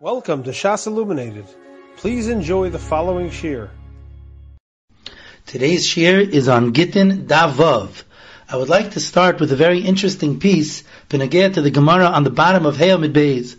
Welcome to Shas Illuminated. Please enjoy the following shir. Today's shir is on Gittin Davav. I would like to start with a very interesting piece, Penagea to the Gemara on the bottom of He'amid Beis.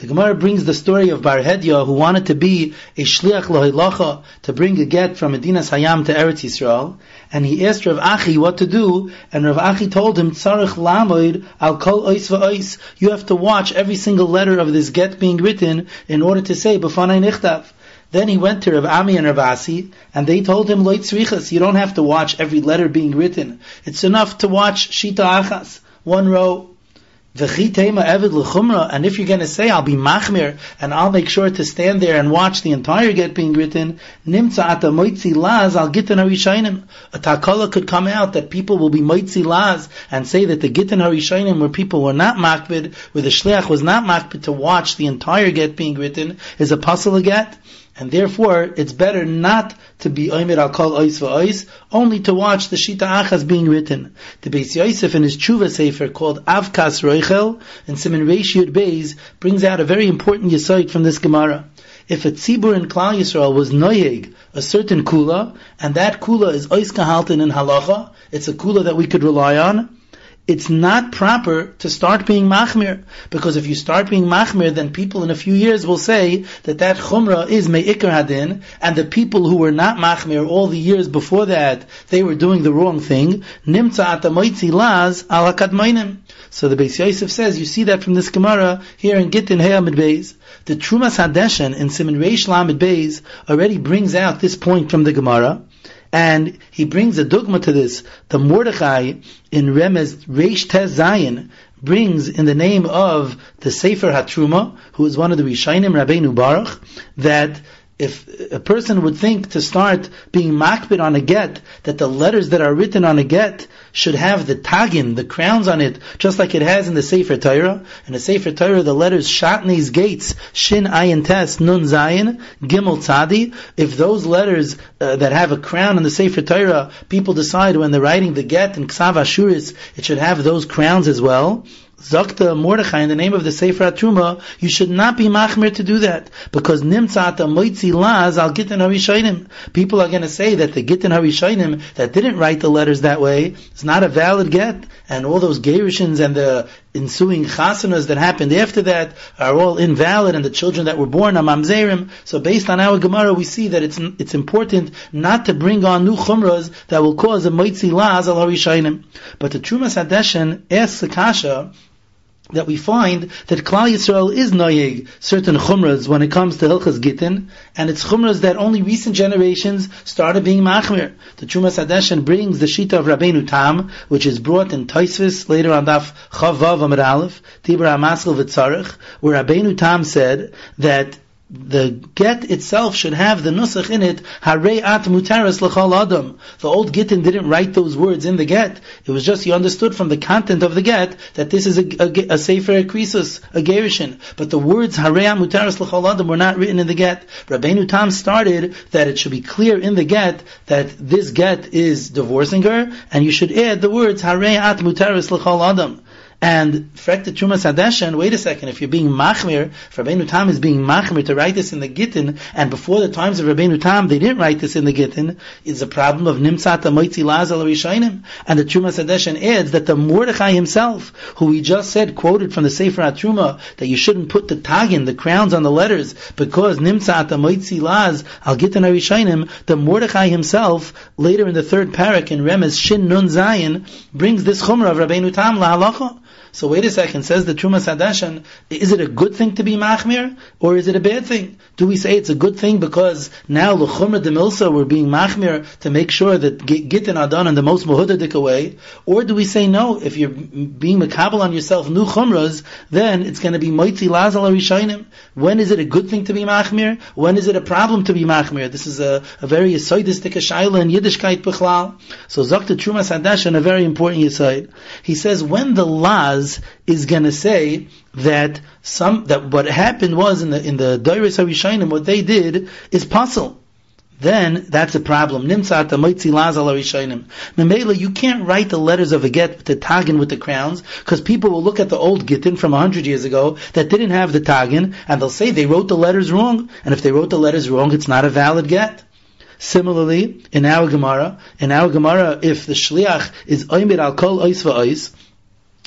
The Gemara brings the story of Bar Hedya, who wanted to be a shliach lohilacha, to bring a get from Medinas Hayam to Eretz Yisrael, and he asked Rav Achi what to do, and Rav Achi told him, Tzarech lamoid al kol ois va'ois, you have to watch every single letter of this get being written in order to say, B'fanai nichtav. Then he went to Rav Ami and Rav Asi, and they told him, Loit you don't have to watch every letter being written. It's enough to watch Shita Achas, one row, and if you're going to say, I'll be machmir, and I'll make sure to stand there and watch the entire get being written, nimtza ata moitzi laz al gitan harishainim. A takala could come out that people will be moitzi laz and say that the gitan harishainim where people were not makbid, where the shliach was not makbid to watch the entire get being written, is a puzzle get. And therefore, it's better not to be Omer al kol ois v'ois, only to watch the Shita Achas being written. The Beis Yosef in his Tshuva Sefer called Avkas Roichel, and Simon Reish Yud Beis, brings out a very important yisoid from this Gemara. If a tzibur in Klal Yisrael was noyeg, a certain kula, and that kula is ois kahaltin in halacha, it's a kula that we could rely on, it's not proper to start being machmir because if you start being machmir, then people in a few years will say that that chumrah is meikar hadin, and the people who were not machmir all the years before that they were doing the wrong thing. Nimtza atamoitzi laz al So the Beis Yosef says you see that from this Gemara here in Gittin He'amid Beis. The Trumas Hadeshen in Simon Reish Lamed Beis already brings out this point from the Gemara. And he brings a dogma to this. The Mordechai in Remez Reish Tez Zayin brings in the name of the Sefer Hatruma, who is one of the Rishainim Rabbeinu Baruch, that if a person would think to start being makbid on a get, that the letters that are written on a get should have the tagin, the crowns on it, just like it has in the Sefer Torah. In the Sefer Torah, the letters Shatnez gates, Shin Ayin Tes, Nun Zayin, Gimel Tzadi. If those letters uh, that have a crown in the Sefer Torah, people decide when they're writing the get in Ksav Ashuris, it should have those crowns as well. Zakta Mordechai in the name of the Sefer Truma, you should not be machmir to do that because nimtzata moitzi laz al gitin harishainim. People are going to say that the gitin harishainim that didn't write the letters that way is not a valid get, and all those gerishins and the ensuing chasanas that happened after that are all invalid, and the children that were born are mamzerim. So based on our Gemara, we see that it's it's important not to bring on new chumras that will cause a moitzi laz al harishainim. But the Trumas Hadeshen asks the kasha that we find that Klal Yisrael is noyeg certain chumras when it comes to Hilchas Gittin, and it's chumras that only recent generations started being machmir. The Trumas Hadeshen brings the Shita of Rabbeinu Tam, which is brought in Taisvis later on Daf Chavav Amar Aleph, Tibra Amaskal V'Tzarech, where Rabbeinu Tam said that the get itself should have the nusach in it, Harei at mutaris l'chol adam. The old Gittin didn't write those words in the get. It was just, he understood from the content of the get that this is a, a, a sefer krisus, a gerishin. But the words Harei at mutaris l'chol adam were not written in the get. Rabbeinu Tam started that it should be clear in the get that this get is divorcing her, and you should add the words Harei at mutaris l'chol adam. And Frekta Trumas Hadeshen, wait a second, if you're being machmir, if Rabbeinu Tam is being machmir to write this in the Gittin, and before the times of Rabbeinu Tam they didn't write this in the Gittin, is a problem of Nimtzat Amoitzi Laz al Rishainim. And the Trumas Hadeshen adds that the Mordechai himself, who we just said, quoted from the Sefer HaTruma, that you shouldn't put the tagin, the crowns on the letters, because Nimtzat Amoitzi Laz al Gittin Rishainim, the Mordechai himself, later in the third parak in Remez Shin Nun Zayin, brings this Chumrah of Rabbeinu Tam la halacha. So wait a second, says the Trumas Hadeshen, is it a good thing to be machmir, or is it a bad thing? Do we say it's a good thing because now l'chumra de milsa we're being machmir to make sure that gittin are done in the most muhudadik way, or do we say no, if you're being makabel on yourself new chumras, then it's going to be moitzi lazal rishainim. When is it a good thing to be machmir? When is it a problem to be machmir? This is a, a very yisoidistic shaila in Yiddishkeit bechlal. So Zokta Trumas Hadeshen, a very important yisoid. He says when the is going to say that some that what happened was in the in the Dairis Harishainim, what they did is puzzle. then that's a problem. Nimtzat moitzi laz al harishayim. Memela, you can't write the letters of a get with the tagin with the crowns, because people will look at the old gittin from a hundred years ago that didn't have the tagin, and they'll say they wrote the letters wrong. And if they wrote the letters wrong, it's not a valid get. Similarly, in our Gemara, in our Gemara, if the shliach is oimid al kol ois va'ois,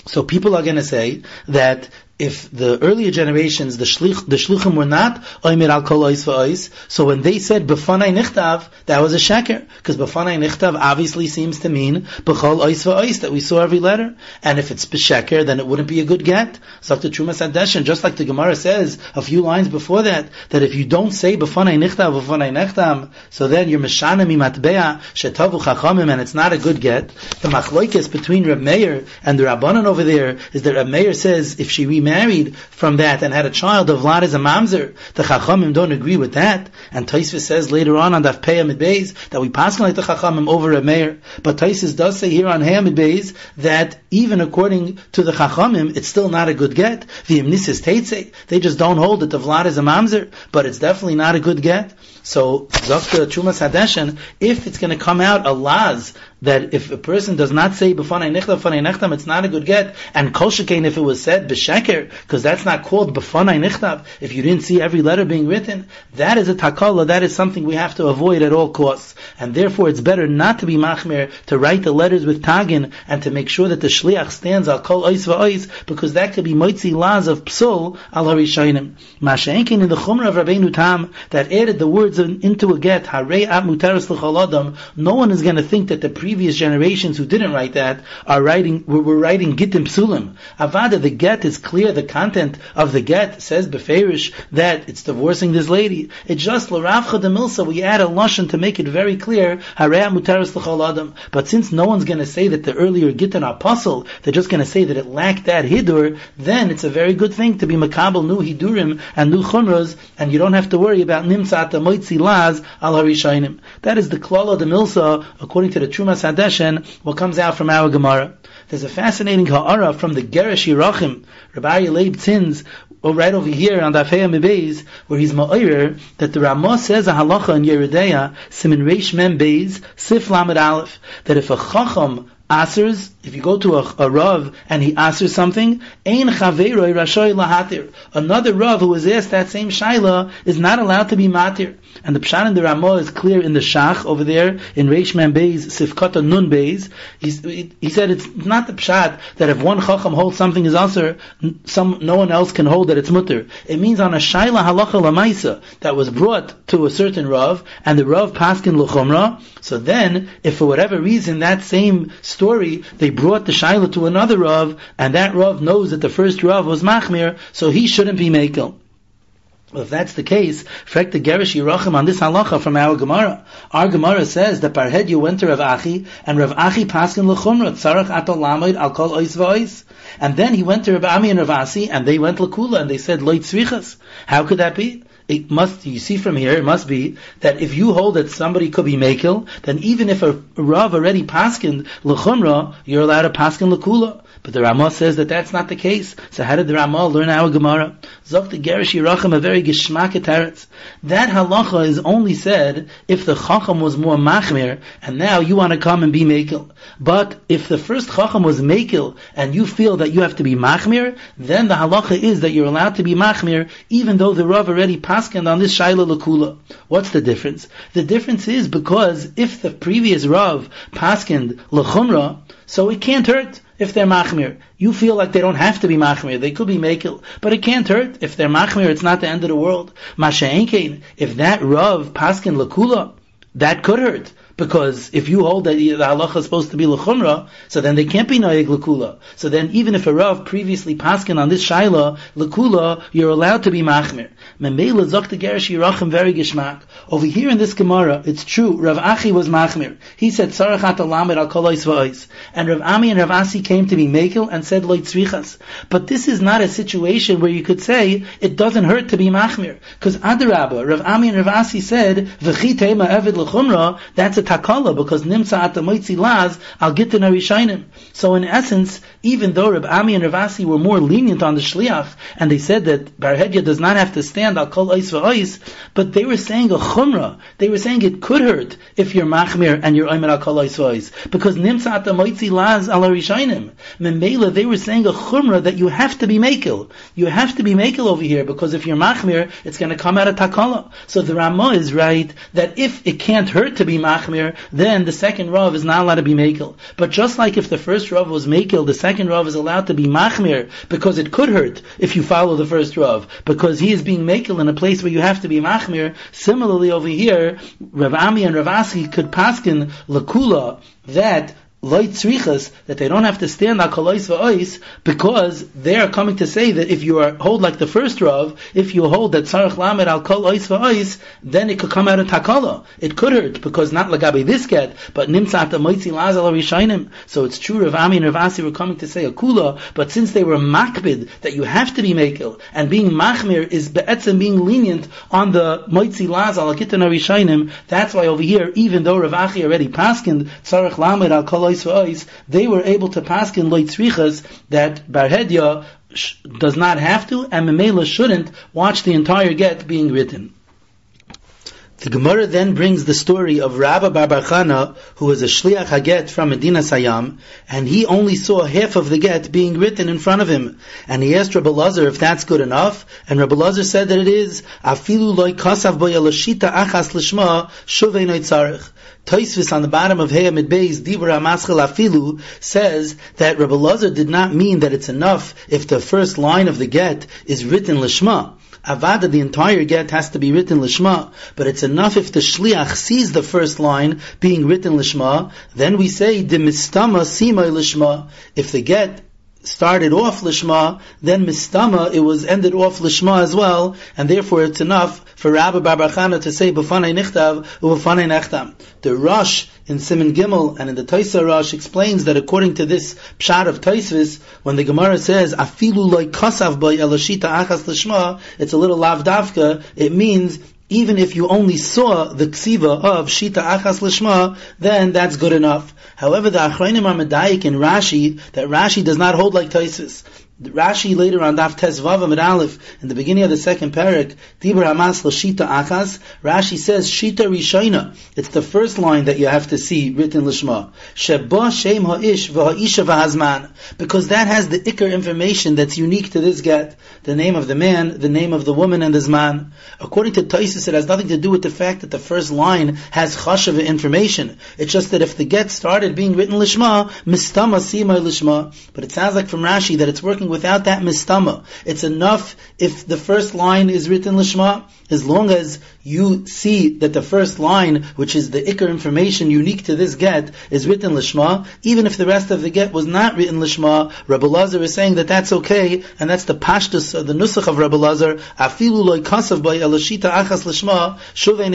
so people are going to say that if the earlier generations, the shlich, the were not oimir al kol ois va'ois, so when they said b'fanai nichtav, that was a sheker, because b'fanai nichtav obviously seems to mean b'chol ois va'ois, that we saw every letter, and if it's b'sheker, then it wouldn't be a good get. So the Trumas Hadeshen, just like the Gemara says a few lines before that, that if you don't say b'fanai nichtav, b'fanai nechtam, so then you're mishanim imatbeya, shetavu chachamim, and it's not a good get. The machloikis between Reb Meir and the Rabbanan over there is that Reb Meir says if she remarries married from that and had a child of Vlad as a mamzer, the Chachamim don't agree with that. And Taisvis says later on on Daf Peyamid Beis that we pass like the Chachamim over a mayor. But Taisvis does say here on Hayamid Beis that even according to the Chachamim, it's still not a good get. The Imnisis Teitze, they just don't hold that the Vlad is a mamzer, but it's definitely not a good get. So, Dr. Chumas Hadeshen, if it's going to come out a laz that if a person does not say b'fanei nichtam b'fanei nechtam, it's not a good get. And kol if it was said b'sheker, because that's not called b'fanei nichtav. If you didn't see every letter being written, that is a takala. That is something we have to avoid at all costs. And therefore, it's better not to be machmir to write the letters with tagin and to make sure that the shliach stands al kol ois va'ois, because that could be moitzi laz of psul al harishayim. Masha'enkin in the chumrah of Rabbeinu Tam that added the words into a get No one is going to think that the previous generations who didn't write that are writing, were, writing Gittim Psulim. Avada, the get is clear, the content of the get says Beferish that it's divorcing this lady. It's just L'Ravcha de Milsa, we add a Lashon to make it very clear. But since no one's going to say that the earlier Gittin apostle, they're just going to say that it lacked that Hidur, then it's a very good thing to be Makabal new Hidurim and new Chumras, and you don't have to worry about Nimsat Al. That is the Klala de Milsa, according to the Trumas Hadeshen, what comes out from our Gemara. There's a fascinating ha'ara from the Geresh Yerachim, Rabbi Leib Tzins, right over here on the Afeya Mebeis, where he's ma'ir that the Ramah says a halacha in Yoreh Deah, Simin Reish Mem Beis, Sif Lamed Aleph, that if a chacham asers, if you go to a, a Rav and he asers something, ein chaveroi rashoy lahatir. Another Rav who was asked that same shaila is not allowed to be matir. And the pshat in the Ramah is clear in the Shach over there in Reish Man Beis Sifkata Nun Beis. He said it's not the pshat that if one chacham holds something is aser, some no one else can hold that it's mutter. It means on a shaila halacha lamaisa that was brought to a certain Rav and the Rav paskin luchomra. So then, if for whatever reason that same story they brought the shaila to another Rav and that Rav knows that the first Rav was machmir, so he shouldn't be makel. Well, if that's the case, frek the Gerish Yerachim on this halacha from our Gemara. Our Gemara says that Parhed you went to Rav Achi, and Rav Achi paskin l'chumra, tzarech atol lamoid al kol ois v'ois. And then he went to Rav Ami and Rav Asi, and they went l'kula, and they said loit tzvichas. How could that be? It must, you see from here, it must be that if you hold that somebody could be makil, then even if a Rav already paskin l'chumra, you're allowed to paskin l'kula. But the Ramah says that that's not the case. So how did the Ramah learn our Gemara? Zok the Gerish Yerachim, a very geschmack teretz. That halacha is only said if the Chacham was more machmir, and now you want to come and be makil. But if the first Chacham was makil, and you feel that you have to be machmir, then the halacha is that you're allowed to be machmir, even though the Rav already paskind on this Shaila Lakula. What's the difference? The difference is because if the previous Rav paskind Lachumra, so it can't hurt if they're machmir. You feel like they don't have to be machmir. They could be makil. But it can't hurt. If they're machmir, it's not the end of the world. Masha'enkein, if that Rav paskin lakula, that could hurt. Because if you hold that the halacha is supposed to be lechumra, so then they can't be noyeg lekula. So then even if a Rav previously paskin on this shaila, lekula, you're allowed to be machmir. Memela zok yirachim very gishmak. Over here in this Gemara, it's true, Rav Achi was machmir. He said, sarachat alamed al kolois v'ois. And Rav Ami and Rav Asi came to be mekel and said loit tzvichas. But this is not a situation where you could say, it doesn't hurt to be machmir. Because Adarabba, Rav Ami and Rav Asi said, v'chi tema evid lechumra, that's a takala because nimsa at the laz al gitin arishainim. So in essence, even though Reb Ami and Ravasi were more lenient on the shliach, and they said that Barhedya does not have to stand al kol ois v'ois, but they were saying a chumrah. They were saying it could hurt if you're machmir and you're oimer al kol ois v'ois. Because nimsa at the laz al arishainim. Memela, they were saying a chumrah that you have to be makel. You have to be makel over here because if you're machmir, it's going to come out of takala. So the Ramah is right that if it can't hurt to be machmir, then the second Rav is not allowed to be makel. But just like if the first Rav was makel, the second Rav is allowed to be machmir because it could hurt if you follow the first Rav, because he is being makel in a place where you have to be machmir. Similarly over here, Rav Ami and Rav Asi could paskin lakula that light tzrichas that they don't have to stand on kolois va'ois because they are coming to say that if you are hold like the first Rav, if you hold that tzarech lamed al kol ois va'ois, then it could come out of takala. It could hurt because not lagabi this get, but nimtzat the moitzi lazal rishainim. So it's true Rav Ami and Rav Asi were coming to say a kula, but since they were makbid that you have to be makel and being machmir is be'etzem being lenient on the moitzi lazal kitan rishainim, that's why over here even though Rav Achi already paskined tzarech lamed al kol they were able to pass in loitzrichas that Barhedia does not have to, and Memela shouldn't watch the entire get being written. The Gemara then brings the story of Rabba Barbachana, who was a shliach haget from Medina Sayam, and he only saw half of the get being written in front of him. And he asked Rabbi Lazar if that's good enough, and Rabbi Lazar said that it is. Afilu loy kasav boy achas lishma shuvei tzarech. Toisvis on the bottom of Heya Midbeis, Dibra Maschel Afilu, says that Rabbi Lazar did not mean that it's enough if the first line of the get is written Lishma. Avada, the entire get has to be written Lishma, but it's enough if the Shliach sees the first line being written Lishma, then we say, Dimistama Sima Lishma. If the get started off lishma, then mistama, it was ended off lishma as well, and therefore it's enough for Rabbi Barbachana to say b'fanei nichtav u'b'fanei nechtam. The Rosh in Simon Gimel and in the Taisa Rosh explains that according to this pshat of Taisvis, when the Gemara says afilu loy kasav by elashita achas lishma, it's a little lavdavka. It means even if you only saw the ksiva of Shita Achas Lishma, then that's good enough. However, the Achrayim are in Rashi, that Rashi does not hold like Taisis. Rashi later on Daf Tes Vav Amid in the beginning of the second parak Dibur Hamas Lashita Achas Rashi says Shita Rishayna. It's the first line that you have to see written Lishma Sheba Shem Ha'ish V'Ha'isha V'Hazman. Because that has the ikar information that's unique to this get the name of the man the name of the woman and the Zman according to Taisus it has nothing to do with the fact that the first line has chashav information. It's just that if the get started being written Lishma Mistama Sima Lishma but it sounds like from Rashi that it's working without that mistama. It's enough if the first line is written lishma, as long as you see that the first line, which is the ikar information unique to this get, is written lishma, even if the rest of the get was not written lishma, Rabbi Lazar is saying that that's okay, and that's the pashtus, the nusach of Rabbi Lazar, afilu loy kasav by elashita achas lishma, shuvei.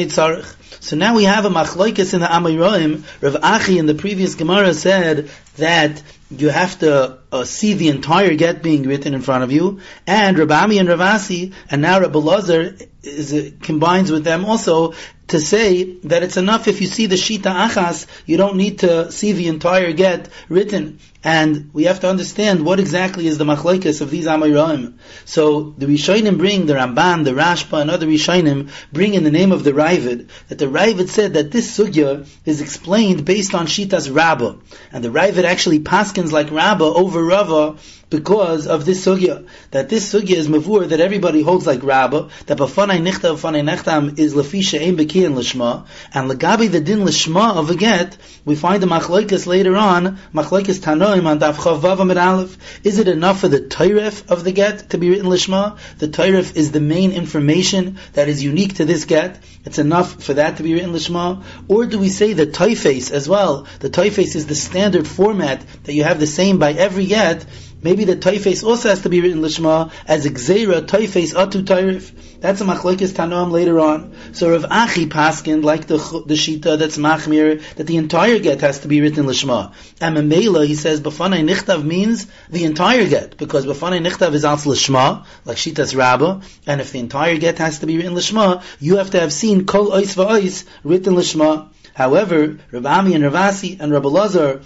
So now we have a machlokes in the Amoraim. Rav Achi in the previous Gemara said that you have to uh, see the entire get being written in front of you, and Rabami and Ravasi, and now Rabbi Lazar is, uh, combines with them. Also to say that it's enough if you see the Shita Achas, you don't need to see the entire get written. And we have to understand what exactly is the machlekes of these Amayraim. So the Rishonim bring, the Ramban, the Rashba, and other Rishonim bring in the name of the Ravid, that the Ravid said that this sugya is explained based on Shitas Rabbah. And the Ravid actually paskins like Rabbah over Rava because of this sugya. That this sugya is mavur that everybody holds like Rabbah, that b'fanai nichta b'fanai nechtam is lefisha ein and lishma, and legabi the din lishma of a get, we find the machlokes later on, machlokes tanoim on daf aleph. Is it enough for the tayref of the get to be written lishma? The tayref is the main information that is unique to this get. It's enough for that to be written lishma, or do we say the typeface as well? The typeface is the standard format that you have the same by every get. Maybe the Taifes also has to be written Lishma as Xera Taifes Atu Tairif. That's a machlokes Tanoam later on. So Rav Achi Paskin, like the, the Shita that's Machmir, that the entire get has to be written Lishma. And Mamela, he says, Bafanai Nichtav means the entire get, because Bafanai Nichtav is also Lishma, like Shita's Rabbah, and if the entire get has to be written Lishma, you have to have seen Kol Ois Va'ois written Lishma. However, Rabbi Ami and Ravasi and Rabbi Lazar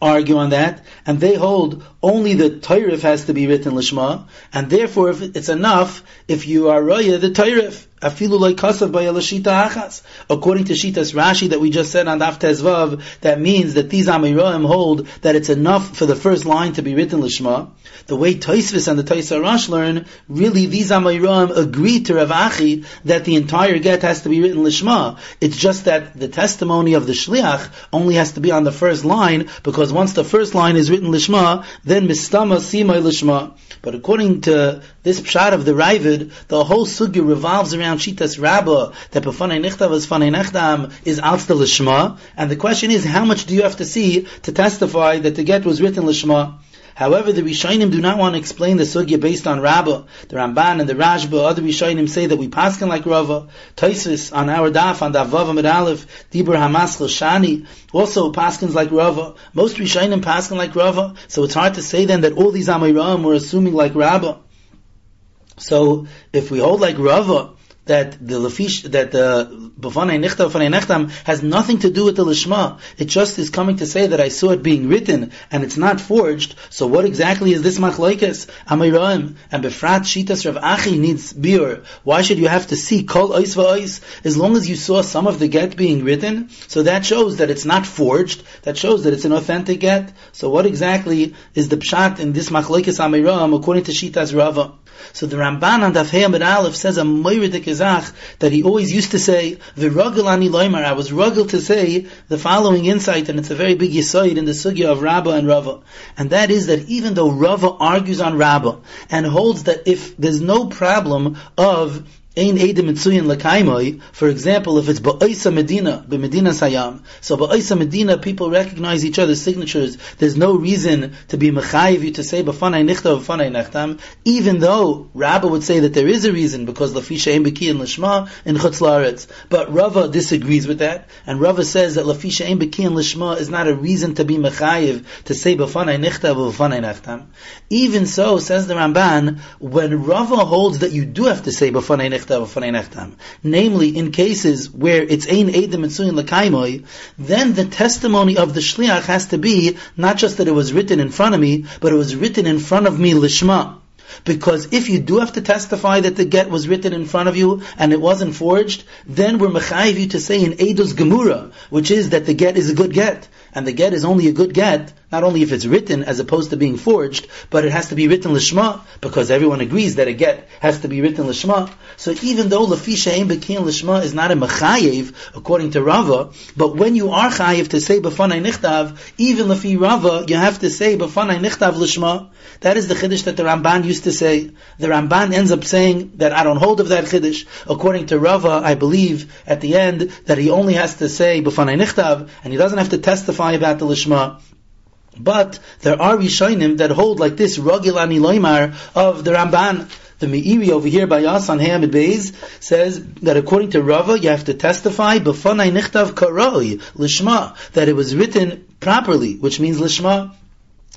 argue on that, and they hold only the Tairif has to be written Lishma, and therefore if it's enough if you are Raya, the Tairif. Afilu achas. According to Shitas Rashi that we just said on Daf Tezvav, that means that these Amiroim hold that it's enough for the first line to be written Lishma. The way Taisvis and the Taisa Rash learn, really these Amiroim agree to Rav Achi that the entire get has to be written Lishma. It's just that the testimony of the Shliach only has to be on the first line, because once the first line is written Lishma, then Mistama Sima Lishma. But according to this pshat of the Ravid, the whole sugya revolves around Shitas Rabba, that Befanei Nichtav is Fanei Nechdam is Alsta Lishma, and the question is, how much do you have to see to testify that the get was written Lishma? However, the Rishonim do not want to explain the sugya based on Rabbah. The Ramban and the Rashba, other Rishonim say that we paskin like Rava. Toisis on our daf on daf Vav Amid Aleph, Dibur Hamas Shani, also paskins like Rava. Most Rishonim paskin like Rava. So it's hard to say then that all these Amiram were assuming like Rabbah. So if we hold like Rava, that the lefish that the b'fanei nichta b'fanei nechtam has nothing to do with the lishma. It just is coming to say that I saw it being written and it's not forged. So what exactly is this machlokes? Amayraim and befrat shitas Rav Achi needs biur. Why should you have to see kol ois va'ois as long as you saw some of the get being written? So that shows that it's not forged. That shows that it's an authentic get. So what exactly is the pshat in this machlokes Amayraim according to shitas Rava? So the Ramban on Daf Heyam Aleph says a moiridik that he always used to say, "V'ragel ani loymar." I was ruggled to say the following insight, and it's a very big yisoid in the sugya of Rabba and Rava, and that is that even though Rava argues on Rabba and holds that if there's no problem of Lakaimoi, for example, if it's Ba'isa Medina, be Medina Sayam, so Ba'isa Medina, people recognize each other's signatures, there's no reason to be Mechayiv you to say B'fanai Nichta B'fanai Nechtam, even though Rabba would say that there is a reason, because Lafisha Ein Beki and Lishma in Chutz Laaretz. But Rava disagrees with that, and Rava says that Lafisha Ein Beki and Lishma is not a reason to be Mechayiv to say B'fanai Nichta B'fanai Nechtam. Even so, says the Ramban, when Rava holds that you do have to say B'fanai Nichta Namely, in cases where it's ein edim mitzuyin lakaimoi, then the testimony of the shliach has to be not just that it was written in front of me, but it was written in front of me lishma. Because if you do have to testify that the get was written in front of you and it wasn't forged, then we're mechayiv you to say in Eidos Gemura, which is that the get is a good get. And the get is only a good get, not only if it's written as opposed to being forged, but it has to be written lishma, because everyone agrees that a get has to be written lishma. So even though lafisha ein bekin lishma is not a mechayev, according to Rava, but when you are chayev to say b'fanai nichtav, even lafi Rava, you have to say b'fanai nichtav lishma. That is the chiddush that the Ramban used to say. The Ramban ends up saying that I don't hold of that chiddush. According to Rava, I believe at the end that he only has to say b'fanai nichtav, and he doesn't have to testify about the lishma. But there are Rishonim that hold like this Rogil Ani Loimar of the Ramban. The Meiri over here by Yasan Hamid Beis says that according to Rava, you have to testify b'fanai nichtav karoi lishma that it was written properly, which means lishma.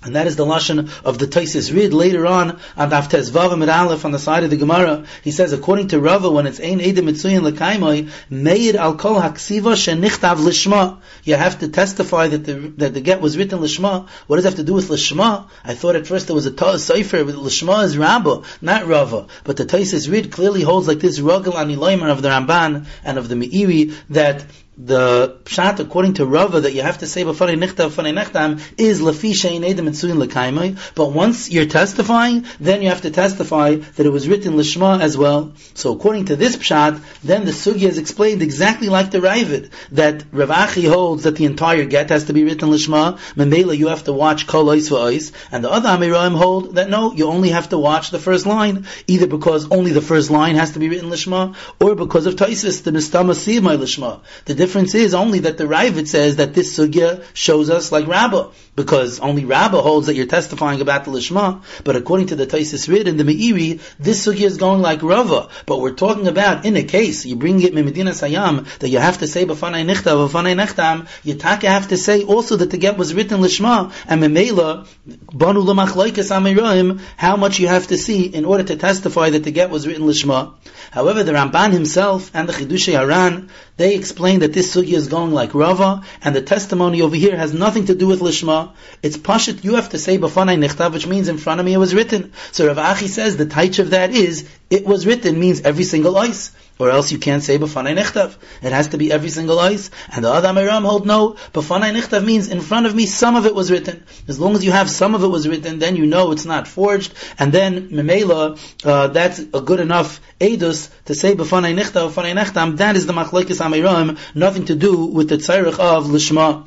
And that is the lashon of the Taisis Rid later on on Daftez Vav Amid Aleph on the side of the Gemara. He says, according to Rava, when it's Ein Edim Mitzuyin Lekaimoi, Meir Al Kol Haksiva Shenichtav Lishma. You have to testify that the that the get was written Lishma. What does it have to do with Lishma? I thought at first there was a Ta'ah Sefer, but Lishma is Rabba, not Rava. But the Taisis Rid clearly holds like this Ragel Ani of the Ramban and of the Meiri that the pshat according to Rava that you have to say b'fanei nichta b'fanei nechtam is lafi shein edim etzuyin lekaimai. But once you're testifying, then you have to testify that it was written lishma as well. So according to this pshat, then the sugya is explained exactly like the Ravid that Rav Achi holds that the entire get has to be written lishma. Memela you have to watch kol ois v'ois, and the other Amiraim hold that no, you only have to watch the first line, either because only the first line has to be written lishma, or because of Taisis the mistama my lishma. The difference is only that the Ravid says that this sugya shows us like Rabbah, because only Rabbah holds that you're testifying about the Lishma, but according to the Taisis Rid and the Meiri, this sugya is going like Rava. But we're talking about in a case, you bring it Medina Sayam, that you have to say B'fanai Nichta, B'fanai Nechtam, you have to say also that the get was written Lishma, and Memela, Banu L'machloikas Amiroim, how much you have to see in order to testify that the get was written Lishma. However, the Ramban himself and the Chidushei Haran, they explain that this sugya is going like Rava, and the testimony over here has nothing to do with Lishma. It's Pashit, you have to say Bafanai Nichtav, which means in front of me it was written. So Rav Achi says the taich of that is, it was written means every single ice or else you can't say b'fanai nichtav. It has to be every single ice. And the Adam Aram hold no, b'fanai nichtav means in front of me some of it was written. As long as you have some of it was written, then you know it's not forged, and then memela, uh, that's a good enough edus to say b'fanai nichtav, b'fanai nechtam. That is the machlekes Amiram, nothing to do with the tzarich of lishma.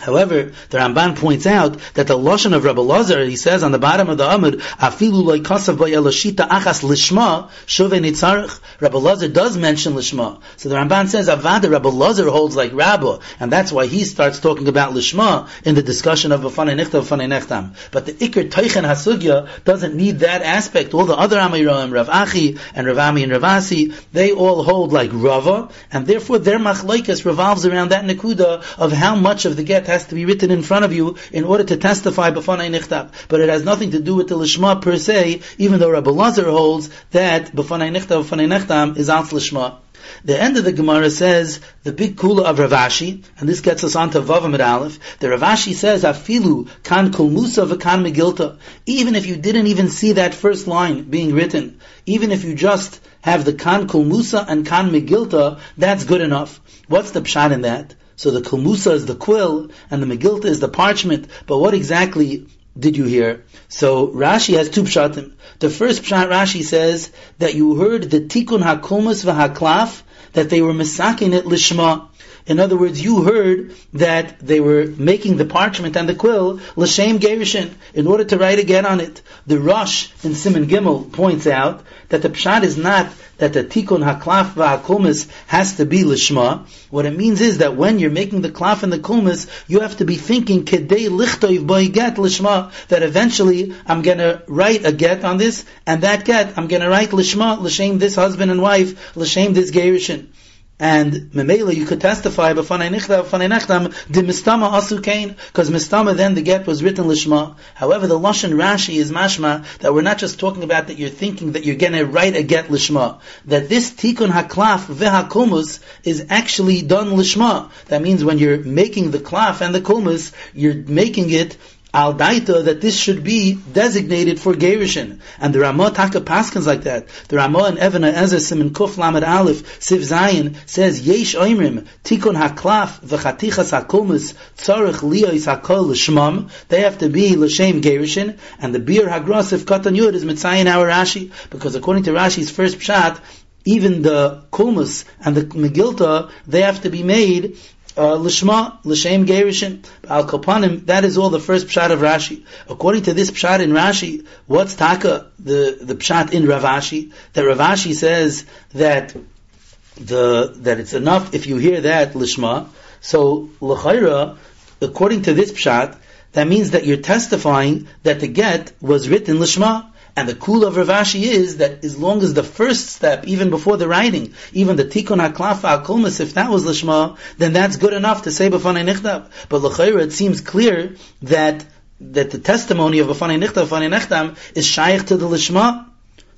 However, the Ramban points out that the lashon of Rabbi Lazar, he says on the bottom of the Amud, "Afilu achas lishma shove nitzarich." Rabbi Lazar does mention lishma, so the Ramban says Avada Rabbi Lazar holds like Rabbi, and that's why he starts talking about lishma in the discussion of Afanei Nichtav Afanei Nechtam. But the Iker Teichen Hasugya doesn't need that aspect. All the other Amiram, Rav Achi and Rav Ami and Ravasi, they all hold like Rava, and therefore their machlaikas revolves around that nekuda of how much of the get has to be written in front of you in order to testify b'fanai nichtav. But it has nothing to do with the lishma per se, even though Rabbi Lazar holds that b'fanai nichtav, b'fanai nechtam is al lishma. The end of the Gemara says the big kula of Ravashi, and this gets us onto Vavam at Aleph. The Ravashi says afilu kan kol musa v'kan megilta. Even if you didn't even see that first line being written, even if you just have the kan kol and kan megilta, that's good enough. What's the pshat in that? So the Kulmusa is the quill, and the Megilta is the parchment. But what exactly did you hear? So Rashi has two pshatim. The first pshat Rashi says that you heard the Tikkun HaKulmus v'Haklaf, that they were misakin it lishma. In other words, you heard that they were making the parchment and the quill l'shem gerishin in order to write again on it. The Rosh in Simon Gimel points out that the pshat is not that the tikkun haklaf v'hakumis has to be lishma. What it means is that when you're making the klaf and the kumis, you have to be thinking kedei lichtoiv by get. That eventually I'm to write a get on this, and that get I'm to write lishma l'shem this husband and wife l'shem this gerishin and memela you could testify b'fanei nichta b'fanei nechtam the mistama asu because mistama then the get was written lishma. However, the lashon Rashi is mashma that we're not just talking about that you're thinking that you're going to write a get lishma. That this tikkun haklaf vehakumus is actually done lishma. That means when you're making the klaf and the kumus, you're making it al daita that this should be designated for Gerishin. And the Ramah Taka Paskins like that. The Ramah and Evana Ezer Simin Kuf Lamed Aleph Siv Zion says Yesh Oimrim Tikun Haklaf V'chatichas Hakumus Tzarech Liyos Hakol L'Shmam They have to be L'Shem Gerishin and the Bir Hagrosif Katan Yud is Mitzayin our Rashi because according to Rashi's first pshat even the Kulmus and the Megilta, they have to be made Uh, lishma, l'shem gerishin, al kopanim, that is all the first pshat of Rashi. According to this pshat in Rashi, what's taka, the, the pshat in Ravashi? That Ravashi says that the, that it's enough if you hear that lishma. So, l'chayra, according to this pshat, that means that you're testifying that the get was written lishma. And the cool of Ravashi is that as long as the first step, even before the writing, even the tikkun haklafa akulmas, if that was lishma, then that's good enough to say b'fanei nichtav. But l'chayra, it seems clear that that the testimony of b'fanei nichtav, b'fanei nechtam, is shaykh to the lishma.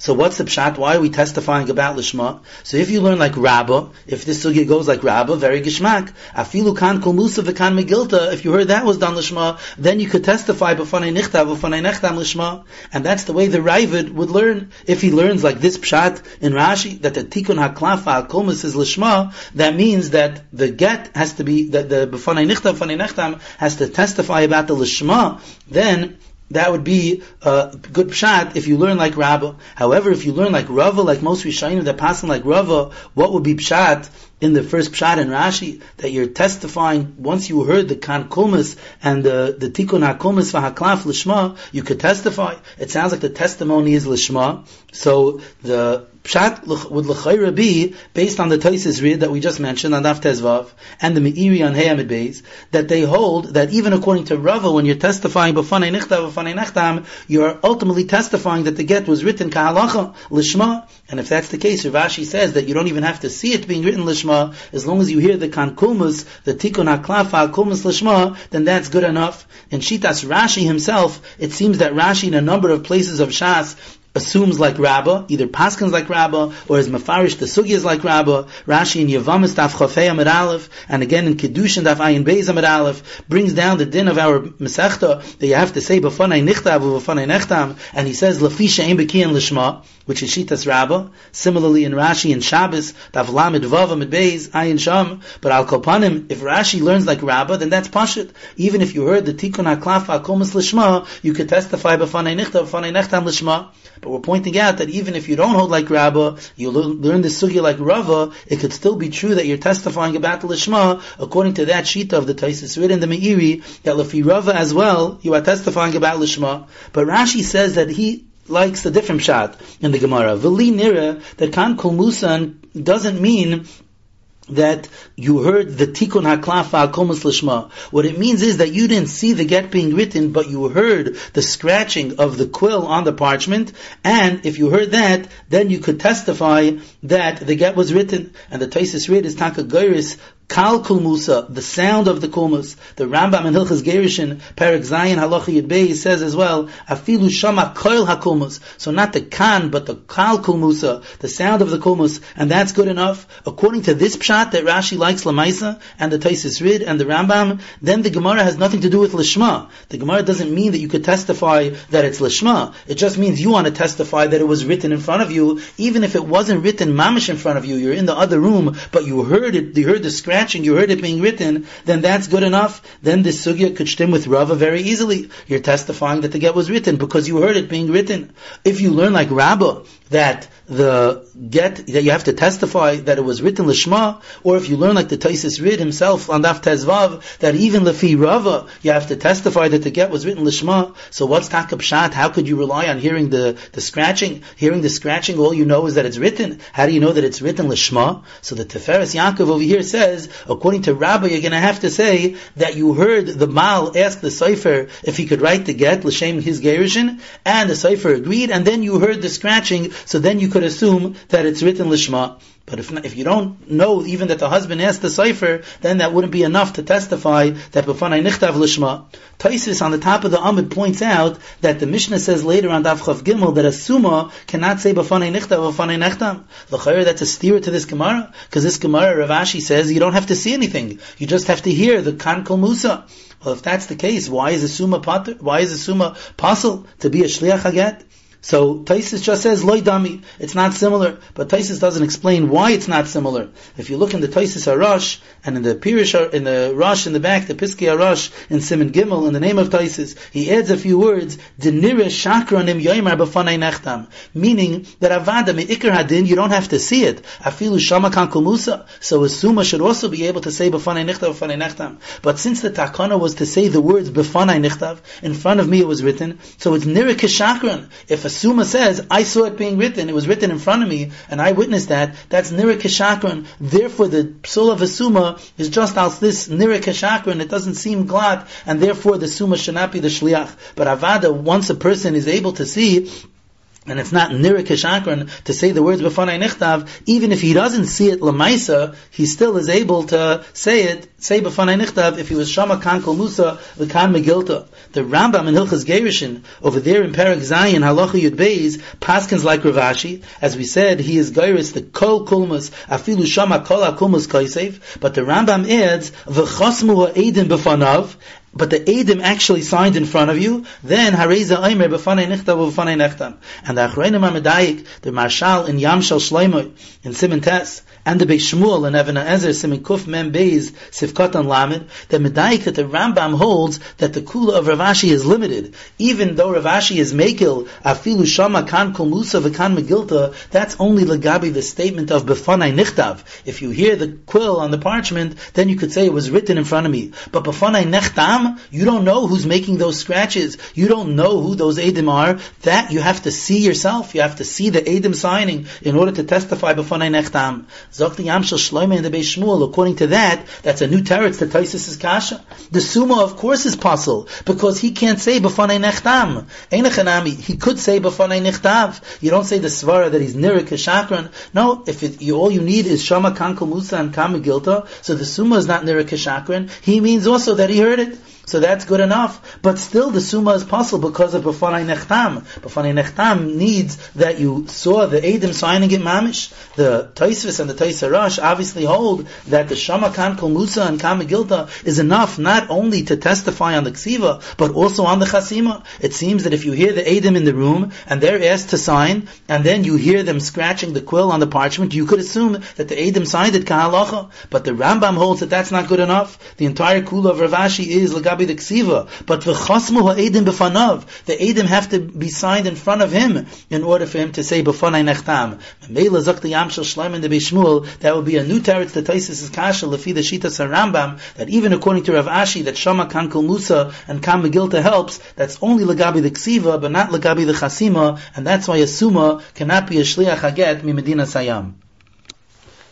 So what's the pshat? Why are we testifying about lishma? So if you learn like Rabba, if this sugya goes like Rabba, very gishmak. Afilu kan kol musa v'kan megilta. If you heard that was done lishma, then you could testify b'fanei nichtav b'fanei nechtam lishma, and that's the way the Ravid would learn. If he learns like this pshat in Rashi that the tikkun haklafa hakomus is lishma, that means that the get has to be that the b'fanei nichtav b'fanei nechtam has to testify about the lishma. Then that would be a good pshat if you learn like Rabba. However, if you learn like Rava, like most Rishonim that pass like Rava, what would be pshat in the first pshat in Rashi that you're testifying once you heard the kan kumas and the the tikkun hakumas v'haklaf lishma, you could testify. It sounds like the testimony is lishma. So the Pshat would l'chayra be based on the Taisis read that we just mentioned on Daf Tezvav and the Meiri on Heyamid Beis that they hold that even according to Rava when you're testifying b'fanei nichtav b'fanei nechtam you're ultimately testifying that the get was written kahalacha lishma and if that's the case Ravashi says that you don't even have to see it being written lishma as long as you hear the kankumus the tikkun haklafa kumus lishma then that's good enough. In Shitas Rashi himself it seems that Rashi in a number of places of Shas assumes like Rabba, either Paskins like Rabba, or is Mefarish the Sugyas like Rabba. Rashi in Yavamis Daf Chofei Amid Aleph, and again in Kedushin Daf Ayin Beis Amid Aleph, brings down the din of our Masechta that you have to say B'fanei Nichtav B'fanei Nechtam, and he says Lafisha Ein Bekiyan Lishma, which is Shitas Rabba. Similarly in Rashi and Shabbos, Daf Lamed Vav Amid Beis Ayin Sham, but Al Kopanim, if Rashi learns like Rabba, then that's Pashit. Even if you heard the Tikkun HaKlaf HaKomas Lishma, you could testify B'fanei Nichtav B'fanei Nechtam Lishma. But we're pointing out that even if you don't hold like Rabba, you learn the sugya like Rava, it could still be true that you're testifying about the Lishma, according to that sheet of the Taisis written in the Meiri, that Lefi Rava as well, you are testifying about Lishma. But Rashi says that he likes a different shot in the Gemara. Veli nira that kan kol musan doesn't mean that you heard the tikkun haklafa akomas lishma. What it means is that you didn't see the get being written, but you heard the scratching of the quill on the parchment, and if you heard that, then you could testify that the get was written. And the Taisis read is taka Kal Kulmusa, the sound of the Kulmus. The Rambam in Hilchas Gerishin, Perak Zayin Halacha Yud Bey says as well, Afilu Shama Koil HaKulmus. So not the Kan, but the Kal Kulmusa, the sound of the Kulmus, and that's good enough. According to this pshat that Rashi likes Lamaisa, and the Taisis Rid, and the Rambam, then the Gemara has nothing to do with Lishma. The Gemara doesn't mean that you could testify that it's Lishma. It just means you want to testify that it was written in front of you, even if it wasn't written mamish in front of you. You're in the other room, but you heard it, you heard the scratch scratching, you heard it being written, then that's good enough. Then this sugya could stem with Rava very easily. You're testifying that the get was written because you heard it being written. If you learn like Rabbah that the get that you have to testify that it was written lishma, or if you learn like the Taisis Rid himself on Daf Tezvav that even lefi Rava you have to testify that the get was written lishma. So what's takab shat? How could you rely on hearing the the scratching? Hearing the scratching, all you know is that it's written. How do you know that it's written lishma? So the Tiferes Yaakov over here says, according to Rabbi, you're going to have to say that you heard the Mal ask the Sefer if he could write the get l'shem his gerishin, and the Sefer agreed, and then you heard the scratching. So then you could assume that it's written lishma. But if if you don't know even that the husband asked the cipher, then that wouldn't be enough to testify that b'fanai nichtav lishma. Taisis on the top of the Amid points out that the Mishnah says later on Daf Chav Gimel that a suma cannot say b'fanai nichtav b'fanai nechtam. L'chayr that's a steer to this Gemara because this Gemara Rav Ashi says you don't have to see anything, you just have to hear the kan kol musa. Well, if that's the case, why is a suma pater? Why is a suma possible to be a shliach haget? So Taisis just says loy dami. It's not similar, but Taisis doesn't explain why it's not similar. If you look in the Taisis Arash and in the Pirish in the Rosh in the back, the Piskei Arash in Simon Gimel in the name of Taisis, he adds a few words. Denire shakranim yoimar b'fanei nechtam, meaning that avada me'ikr hadin you don't have to see it. Afilu shama kankul musa. So a suma should also be able to say b'fanei nichtav b'fanei nechtam. But since the takana was to say the words b'fanei nichtav in front of me, it was written. So it's nira. If a Suma says, I saw it being written, it was written in front of me, and I witnessed that, that's Nira Keshakran. Therefore, the Psul of a Suma is just as this Nira it doesn't seem glad, and therefore the Suma should not be the Shliach. But Avada, once a person is able to see, and it's not nira kishakran to say the words b'fanai nichtav, even if he doesn't see it lamaisa, he still is able to say it, say b'fanai nichtav, if he was shama kan kol musa, v'kan megilta. The Rambam in Hilchas Gerishin, over there in Perak Zayin, Halacha Yud Beis, Paskins like Ravashi, as we said, he is Gairis, the kol kulmas, afilu shama kol akulmas kaisev, but the Rambam adds, v'chosmu ha'edim b'fanav, but the Edim actually signed in front of you, then Hareza Aimer b'fanei nichtav b'fanei nechtam. And the Achreinim HaMedayik, the Marshal in Yam Shel Shloimo, in Simon Tes, and the Beis Shmuel and Even Ezer Simon Kuf Mem Beis Sifkat and Lamed, the Medayik that the Rambam holds that the Kula of Ravashi is limited. Even though Ravashi is Mekil, Afilu Shama Kan Kol Musa Megilta, that's only Lagabi the statement of B'fanai Nichtav. If you hear the quill on the parchment, then you could say it was written in front of me. But B'fanai Nechtam, you don't know who's making those scratches. You don't know who those Edim are. That you have to see yourself. You have to see the Edim signing in order to testify B'fanai Nechtam. Zok the Yamshel and the Beis Shmuel. According to that, that's a new teretz to Taisus' kasha. The Suma, of course, is puzzle because he can't say b'fanei nechtam. Einachanami, he could say b'fanei nechtav. You don't say the svara that he's nirik kashakran. No, if it, you, all you need is shama kankel musa and kamegilta, so the Suma is not nirik kashakran. He means also that he heard it. So that's good enough. But still, the summa is possible because of Bafanai Nechtam. Bafanai Nechtam needs that you saw the Edom signing it mamish. The Taisvis and the Taisarash obviously hold that the Shama Kan Kol Musa and Kan Megilta is enough not only to testify on the Ksiva, but also on the Chasima. It seems that if you hear the Edom in the room and they're asked to sign, and then you hear them scratching the quill on the parchment, you could assume that the Edom signed it Kahalacha. But the Rambam holds that that's not good enough. The entire Kula of Ravashi is Lagabi the Ksiva. But v'chasmu ha'edim b'fanav. The Edim have to be signed in front of him in order for him to say b'fanai nechtam. Meila in the Bishmul, that would be a new teretz to Taisis is kasha lefi the Shita Sarambam, that even according to Rav Ashi, that Shama Kankul Musa and Kam Megilta helps, that's only Lagabi the Ksiva, but not Lagabi the Chasima, and that's why a Suma cannot be a Shliach Haget mi Medina Sayam.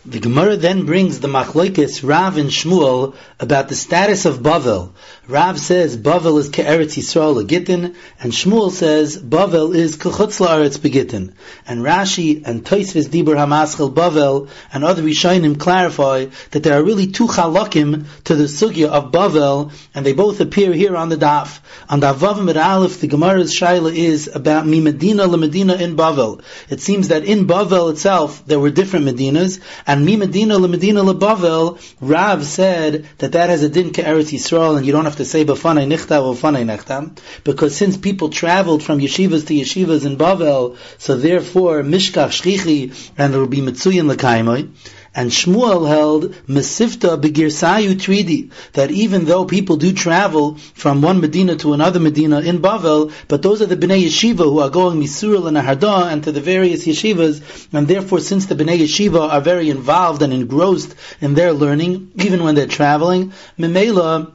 The Gemara then brings the Machlokes Rav and Shmuel about the status of Bavel. Rav says Bavel is Ke'eretz Yisrael Gittin, and Shmuel says Bavel is Kechutz La'aretz Begittin. And Rashi and Toisvis Dibur Hamaschel Bavel and other Rishonim clarify that there are really two chalakim to the sugya of Bavel, and they both appear here on the daf. On the Avav Med Aleph, the Gemara's shaila is about Mi Medina Le Medina in Bavel. It seems that in Bavel itself there were different Medinas, and Mi Medina Le Medina Le Bavel, Rav said that that has a din Ke'eretz Yisrael, and you don't have to say B'fanei Nichta or B'fanei Nechtam, because since people traveled from yeshivas to yeshivas in Bavel, so therefore Mishkach Shchichi, and it will be Mitzuyin L'kaimoi, and Shmuel held Mesifta Begirsayu Tridi, that even though people do travel from one Medina to another Medina in Bavel, but those are the Bnei Yeshiva who are going Misuril and Aharda and to the various yeshivas, and therefore since the Bnei Yeshiva are very involved and engrossed in their learning, even when they're traveling, Memela,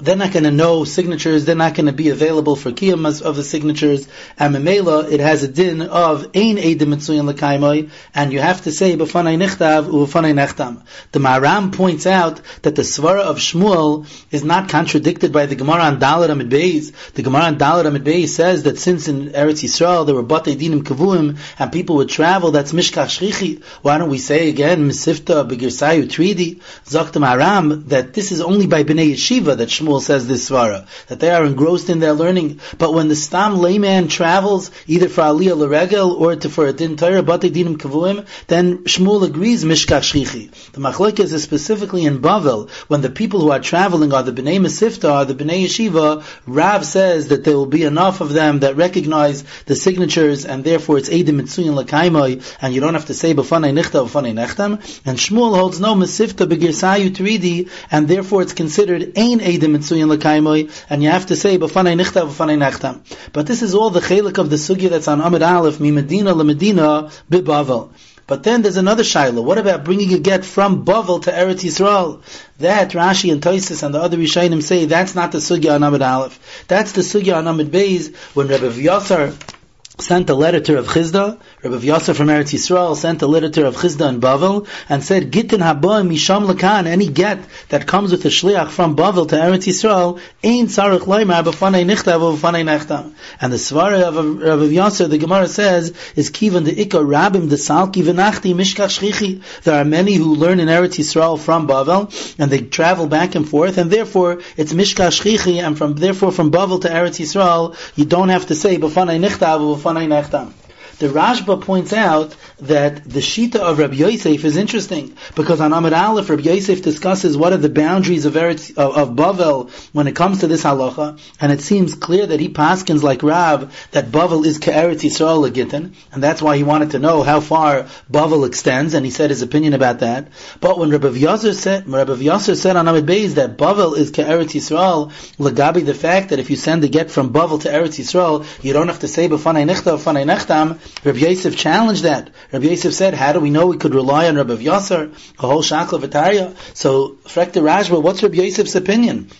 they're not going to know signatures, they're not going to be available for kiyamas of the signatures, and memela, it has a din of ein edim mitzuyin and you have to say b'fanai nichtav u'b'fanai nechtam. The Maram points out that the svara of Shmuel is not contradicted by the Gemara on Dalet Amid Beis. The Gemara on Dalet Amid Beis says that since in Eretz Yisrael there were batei dinim kavuim, and people would travel, that's mishkach shrichi. Why don't we say again, misifta begirsayu tridi, zok the Maram, that this is only by bnei yeshiva that Shmuel says this svara, that they are engrossed in their learning. But when the stam layman travels, either for aliyah l'regel or to, for a din Torah, batei dinim kavuim, then Shmuel agrees mishkach shrichi. The machlekes is specifically in Bavel, when the people who are traveling are the bnei mesifta, are the bnei yeshiva, Rav says that there will be enough of them that recognize the signatures, and therefore it's edim mitzuyin l'kaimoi, and you don't have to say b'fanei nichta b'fanei nechtam. And Shmuel holds no mesifta begirsayu tridi, and therefore it's considered ein edim and you have to say. But this is all the chelik of the sugya that's on Amid Aleph, mi Medina Medina bi'Bavel. But then there's another shaila. What about bringing a get from Bavel to Eretz Yisrael? That Rashi and Toisis and the other Rishonim say that's not the sugya on Amid Aleph. That's the sugya on Amid Beis when Rebbe Evyasar sent a letter to Rav Chisda, Rabbi Yosef from Eretz Yisrael sent a letter to Rav Chisda in Bavel and said, Gitin haba misham lakan, any get that comes with a shliach from Bavel to Eretz Yisrael, ain't sarach loimar b'fanei nichtav b'fanei nechtam. And the svara of Rabbi Yosef, the Gemara says, is kivan the ikka rabim the salki v'nachti mishkach shchichi. There are many who learn in Eretz Yisrael from Bavel, and they travel back and forth, and therefore it's mishkach shchichi, and from therefore from Bavel to Eretz Yisrael, you don't have to say b'fanei nichtav b'fanei nechtam. The Rashba points out that the Shita of Rabbi Yosef is interesting because on Amid Aleph, Rabbi Yosef discusses what are the boundaries of, Eretz, of, of Bavel when it comes to this halacha, and it seems clear that he paskins like Rav that Bavel is Ke'eretz Yisrael Gittin, and that's why he wanted to know how far Bavel extends, and he said his opinion about that. But when Rabbi Yosef said, Rabbi Yosef said on Amid Beis that Bavel is Ke'eretz Yisrael, Lagabi the fact that if you send a get from Bavel to Eretz Yisrael, you don't have to say B'fanei Nechta, B'fanei Nechtam, Rabbi Yosef challenged that. Rabbi Yosef said, how do we know we could rely on Rabbi Yasser, a whole shakla v'tarya? So, Frekta Rashba, what's Rabbi Yosef's opinion?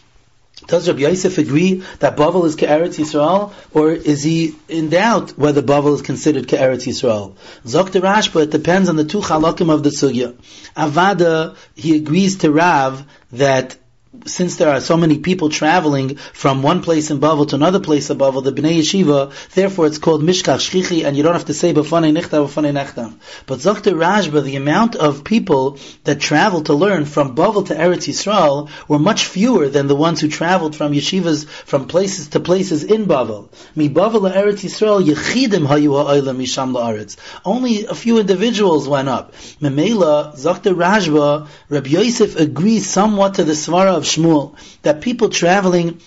Does Rabbi Yosef agree that Bavel is Ke'eretz Yisrael, or is he in doubt whether Bavel is considered Ke'eretz Yisrael? Zok Rashba, it depends on the two halakim of the sugya. Avada, he agrees to Rav that since there are so many people traveling from one place in Bavel to another place in Bavel, the Bnei Yeshiva, therefore it's called Mishkach Shchichi, and you don't have to say B'fanei Nichta, B'fanei Nechtam. But Dr. Rashba, the amount of people that traveled to learn from Bavel to Eretz Yisrael were much fewer than the ones who traveled from yeshivas from places to places in Bavel. Mi Bavel Eretz Yisrael, Yechidim Hayu Ha'olam Misham La'aretz. Only a few individuals went up. Memela, Dr. Rashba, Rabbi Yosef agrees somewhat to the Svara of Shmuel, that people traveling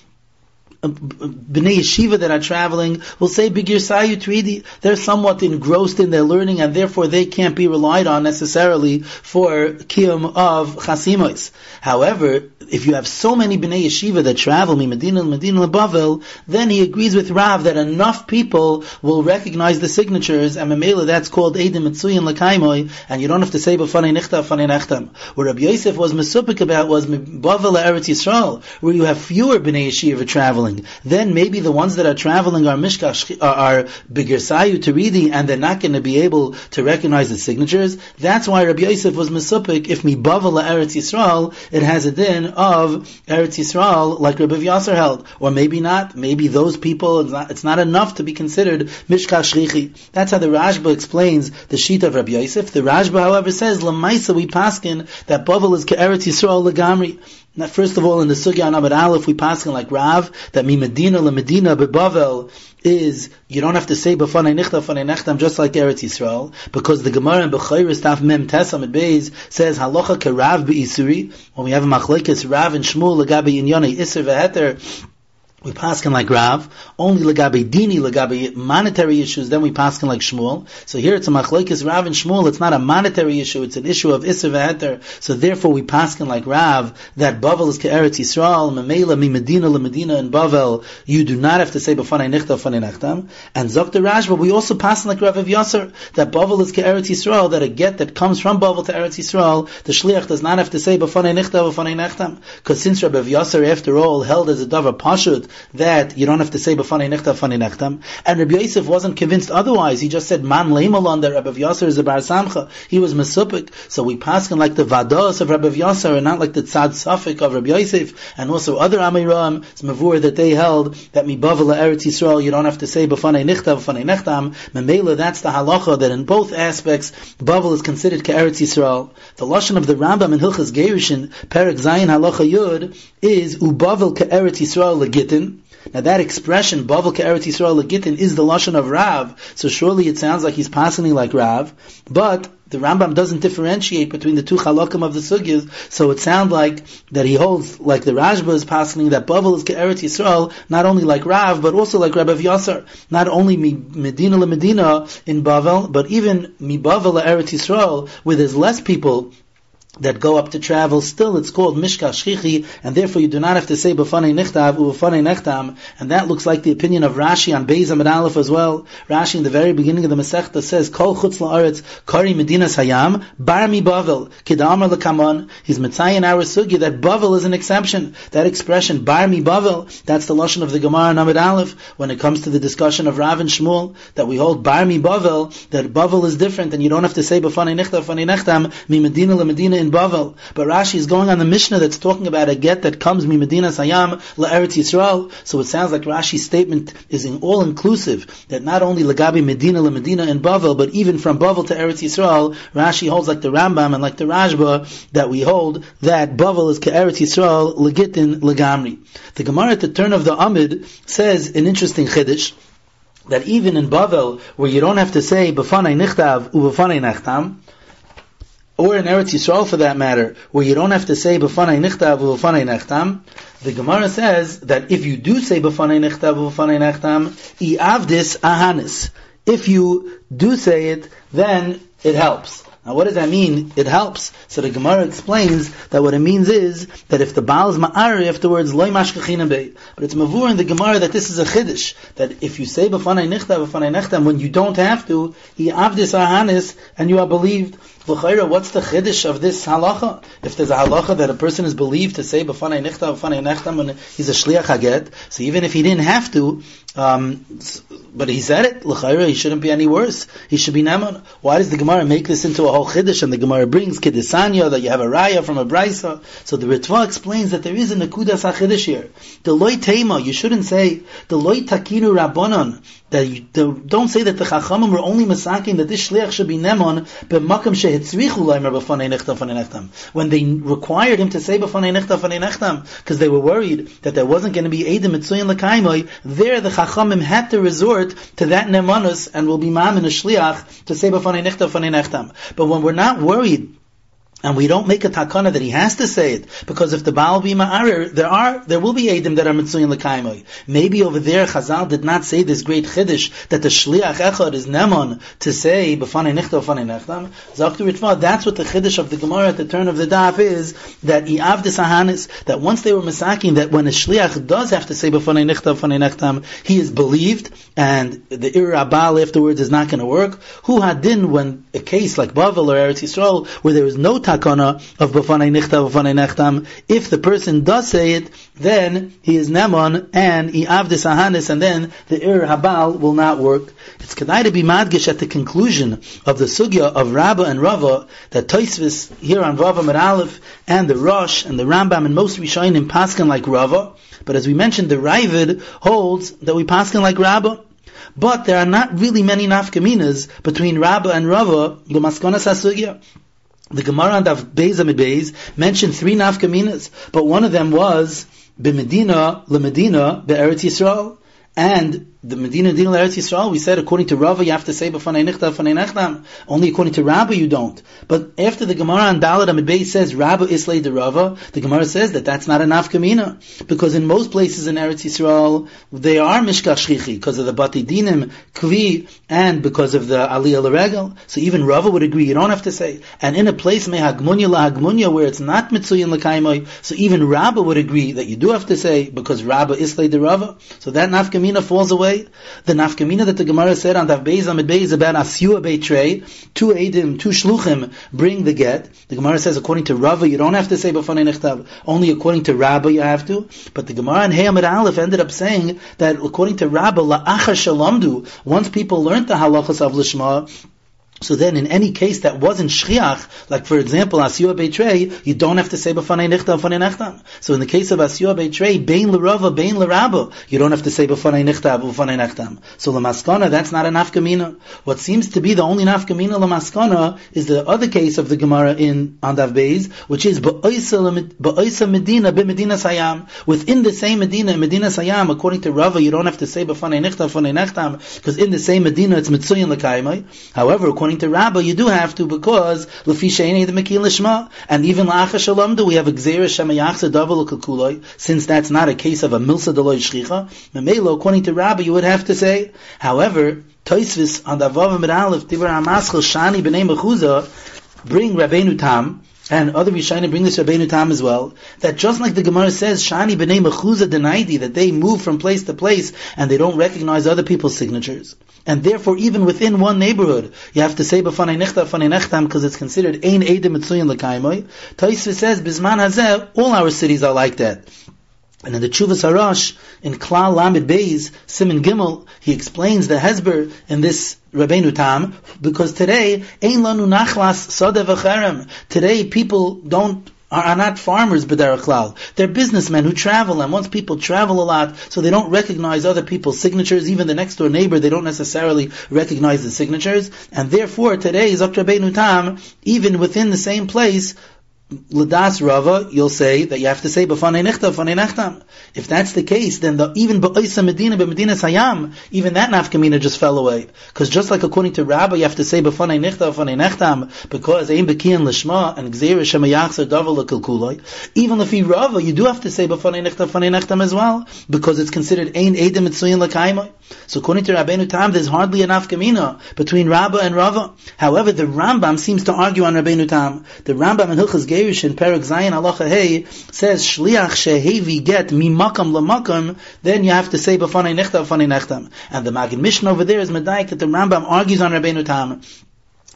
Bnei Yeshiva that are traveling will say Bigir Sayu Tridi, they're somewhat engrossed in their learning and therefore they can't be relied on necessarily for Kiyum of Chasimos. However, if you have so many Bnei Yeshiva that travel, Medina Medina Bavel, then he agrees with Rav that enough people will recognize the signatures and Memela that's called Eidim Mitsuyin Lakaimoy and you don't have to say B'fanei Nichta B'fanei Nechtam. What Rabbi Yosef was Mesupik about was Bavel Eretz Yisrael, where you have fewer Bnei Yeshiva traveling traveling, then maybe the ones that are traveling are mishkach uh, are, are to reading, and they're not going to be able to recognize the signatures. That's why Rabbi Yosef was misupik. If mibavala Eretz Yisrael, it has a din of Eretz Yisrael, like Rabbi Yasser held, or maybe not. Maybe those people, it's not, it's not enough to be considered mishkach shrichi. That's how the Rashba explains the sheet of Rabbi Yosef. The Rashba, however, says lamaisa we paskin that bavel is Eretz Yisrael legamri. Now, first of all, in the Sugya Amid Aleph, we pass in like Rav, that mi Medina la Medina bebavel is, you don't have to say b'fanei nichta b'fanei nechtam just like Eretz Yisrael, because the Gemara in Bechayr Staff Mem Tesam at Beis says halacha ke Rav be'isuri, when we have a machlekes Rav and Shmuel legabe inyane iser ve'eter, we paskin like Rav, only legabe dini, legabe monetary issues, then we paskin like Shmuel. So here it's a machlekes Rav and Shmuel, it's not a monetary issue, it's an issue of Isser v'heter. So therefore we paskin like Rav, that Bavel is ke'eretz Yisrael, memela mi Medina le Medina in Bavel, you do not have to say b'fanei nichta b'fanei nechtam. And Zokta Rashba, we also paskin like Rav of Yasser, that Bavel is ke'eretz Yisrael, that a get that comes from Bavel to Eretz Yisrael, the shliach does not have to say b'fanei nichta b'fanei nechtam. Because since Rav of Yasser, after all, held as a davar pashut, that you don't have to say b'fanei nechta b'fanei nechtam. And Rabbi Yosef wasn't convinced otherwise. He just said man leimalon that Rabbi Yosef is a bar samcha. He was mesupik. So we pass him like the vados of Rabbi Yosef and not like the tzad safik of Rabbi Yosef and also other amiram mavur that they held that mibavel eretz Yisrael you don't have to say b'fanei nechta b'fanei nechtam. Memela that's the halacha that in both aspects bavel is considered ke'eretz Yisrael. The lashon of the Rambam in Hilchas Gerushin Perik Zayin halacha yud is ubavel ke'eretz Yisrael legitin. Now that expression, Bavel Eretz Yisrael Legitin, is the Lashon of Rav, so surely it sounds like he's passing like Rav, but the Rambam doesn't differentiate between the two halakim of the sugyas, so it sounds like that he holds, like the Rashba is passing, that Bavel is Eretz Yisrael, not only like Rav, but also like Rabbi Yasser. Not only Medina le Medina in Bavel, but even mi Bavel Eretz Yisrael, where there's less people that go up to travel, still it's called Mishka Shchichi, and therefore you do not have to say B'fanei Nichtav U'B'fanei Nechtam, and that looks like the opinion of Rashi on Beis Amid Aleph as well. Rashi in the very beginning of the Masechta says, Kol Chutz La'aretz Kari Medinas Hayam Bar Mi Bavel Kedamar L'Kamon He's Mitzayin our Sugi that Bavel is an exception. That expression, Bar Mi Bavel, that's the Lashon of the Gemara in Aleph, when it comes to the discussion of Rav and Shmuel, that we hold Bar Mi Bavel, that Bavel is different, and you don't have to say B'fanei Nichtav B'fanei Nechtam, Mi Medina Medina in Bavel. But Rashi is going on the Mishnah that's talking about a get that comes mi Medina Sayam la Eretz Yisrael. So it sounds like Rashi's statement is in all inclusive that not only Lagabi Medina la Medina in Bavel, but even from Bavel to Eretz Yisrael, Rashi holds like the Rambam and like the Rashba that we hold that Bavel is Eretz Yisrael legitin legamri. The Gemara at the turn of the Amid says an interesting chiddush that even in Bavel, where you don't have to say b'fanei nichtav u'b'fanei nechtam, or in Eretz Yisrael for that matter, where you don't have to say b'fanei nichtav u'b'fanei nechtam, the Gemara says that if you do say b'fanei nichtav u'b'fanei nechtam, i'avdis ahanis. If you do say it, then it helps. Now what does that mean? It helps. So the Gemara explains that what it means is that if the Baal is ma'ari afterwards, loy mashkachina. But it's mavur in the Gemara that this is a chiddush. That if you say b'fanei nichta, b'fanei nechtam, when you don't have to, he avdis ahanis, and you are believed. L'chayra, what's the chiddush of this halacha? If there's a halacha that a person is believed to say b'fanei nichta b'fanei nechtam when he's a shliach haget, so even if he didn't have to, um, but he said it, l'chayra, he shouldn't be any worse. He should be naman. Why does the Gemara make this into a whole chiddush? And the Gemara brings kiddusanya that you have a raya from a brisa. So the Ritva explains that there is a nekudas chiddush here. The loy tema, you shouldn't say the loy takinu rabbanon that you don't say that the chachamim were only masaking that this shliach should be nemon b'makam shehitzrichu leimer b'fanei nechtam fanei nechtam. When they required him to say b'fanei nechtam fanei nechtam because they were worried that there wasn't going to be edim mitzuyin lekaimoy there the chachamim had to resort to that nemanus and will be mam in a shliach to say b'fanei nechtam fanei nechtam. But when we're not worried and we don't make a takana that he has to say it, because if the Baal be ma'arir, there are, there will be Edim that are Mitzuyin l'kaimoi. Maybe over there Chazal did not say this great chiddush, that the Shliach Echad is Nemon, to say, b'fanei nichta, b'fanei nechtam. Ritva, that's what the chiddush of the Gemara at the turn of the daf is, that Iav Sahanis, that once they were masaking, that when a Shliach does have to say b'fanei nichta, b'fanei nechtam, he is believed, and the Ir Abal afterwards is not going to work. Who had din when a case like Bavel or Eretz Yisrael, where there is no takana of b'fanei nichta b'fanei nechtam. If the person does say it, then he is nemon and he avdis ahanis, and then the ir habal will not work. It's kedai to be madgish at the conclusion of the sugya of Rabba and Rava that Toisvis here on Rava Aleph and the Rosh and the Rambam and most Rishonim paskin like Rava. But as we mentioned, the Ravid holds that we paskin like Rabba. But there are not really many nafkaminas between Rabba and Rava, the Maskonas HaSugya. The Gemara on Daf Beis Beis mentioned three nafkaminas, but one of them was b'Medina leMedina be'Eretz Yisrael, and the Medina Din Eretz Yisrael, we said according to Rava you have to say b'fanei nichta b'fanei nechdam. Only according to Rabba you don't. But after the Gemara on Dalit Amid says Rabba islay the Rava, the Gemara says that that's not enough kamina because in most places in Eretz Yisrael they are mishkach shchichi because of the bati dinim kvi and because of the aliyah l'regel. So even Rava would agree you don't have to say. And in a place may hagmunya lahagmunya where it's not mitzuyin l'kaimoy, so even Rabba would agree that you do have to say because Rabba islay the Rava. So that nafkamina falls away way. The nafkamina that the Gemara said on Dav Beis Amid Beis about Asyua Beitrei, two Edim, two Shluchim bring the get. The Gemara says according to Rava you don't have to say B'fanei Nechtav, only according to Rabba you have to. But the Gemara in Hey Amid Aleph ended up saying that according to Rabba, La'achar Shalamdu, once people learned the halachas of Lishma, so then, in any case that wasn't shchiach, like for example, asiyah beitrei, you don't have to say b'fanei nichtam, b'fanei nechtam. So in the case of asiyah beitrei, bein l'rava, bein l'rabba, you don't have to say b'fanei nichtam, b'fanei nechtam. So lamaskana, that's not a nafkamina. What seems to be the only nafkamina lamaskana is the other case of the Gemara in Andav Beis, which is ba'oisa medina, b'medina sayam. Within the same medina, medina sayam, according to Rava, you don't have to say b'fanei nichtam, b'fanei nechtam, because in the same medina it's mitzuyin l'kaimai. However, according according to Rabba, you do have to because lefi sheini the mekil lishma, and even la'acha shalom do we have a gzera shemayachsa davar l'kakuloi, since that's not a case of a milsa deloy shchicha. Memelo, according to Rabba, you would have to say. However, Toisvis on the Vav Amid Aleph, Tibar Amaschel Shani b'nei Mechuza, bring Rabbeinu Tam, and other Rishonim bring this Rabbeinu Tam as well, that just like the Gemara says, Shani b'nei Mechuza denaidi, that they move from place to place and they don't recognize other people's signatures. And therefore, even within one neighborhood, you have to say b'fanei nechta, b'fanei nechtam, because it's considered ein edim mitzuyin l'kaimoy. Taisva says, bizman hazeh, all our cities are like that. And in the Chuvas Harash, in Klal Lamed Beis, Simon Gimel, he explains the Hezber in this Rabbeinu Tam, because today, Ein lanu nachlas sodev Today, people don't are, not farmers b'derech They're businessmen who travel, and once people travel a lot, so they don't recognize other people's signatures. Even the next door neighbor, they don't necessarily recognize the signatures, and therefore today, Zok Tam, even within the same place, Ladas Rava, you'll say that you have to say b'fanei nechta, b'fanei nechtam. If that's the case, then the, even ba'isa Medina, b'Medina Sayam, even that nafkamina just fell away. Because just like according to Rabbi, you have to say b'fanei nechta, b'fanei nechtam, because ein b'kiyan l'shma, and gzeir shemayachzer davar l'kulkuloi. Even if you Rava, you do have to say b'fanei nechta, b'fanei nechtam as well, because it's considered ein edim mitzuyin l'kaima. So according to Rabbeinu Tam, there's hardly a nafkamina between Rabba and Rava. However, the Rambam seems to argue on Rabbeinu Tam. The Rambam in Hilchas Gerish in Perek Zayin Halacha Hey says Shliach shehevi get mimakam lamakam. Then you have to say b'fanei nechta b'fanei nechtam. And the Magid Mishnah over there is medayik that the Rambam argues on Rabbeinu Tam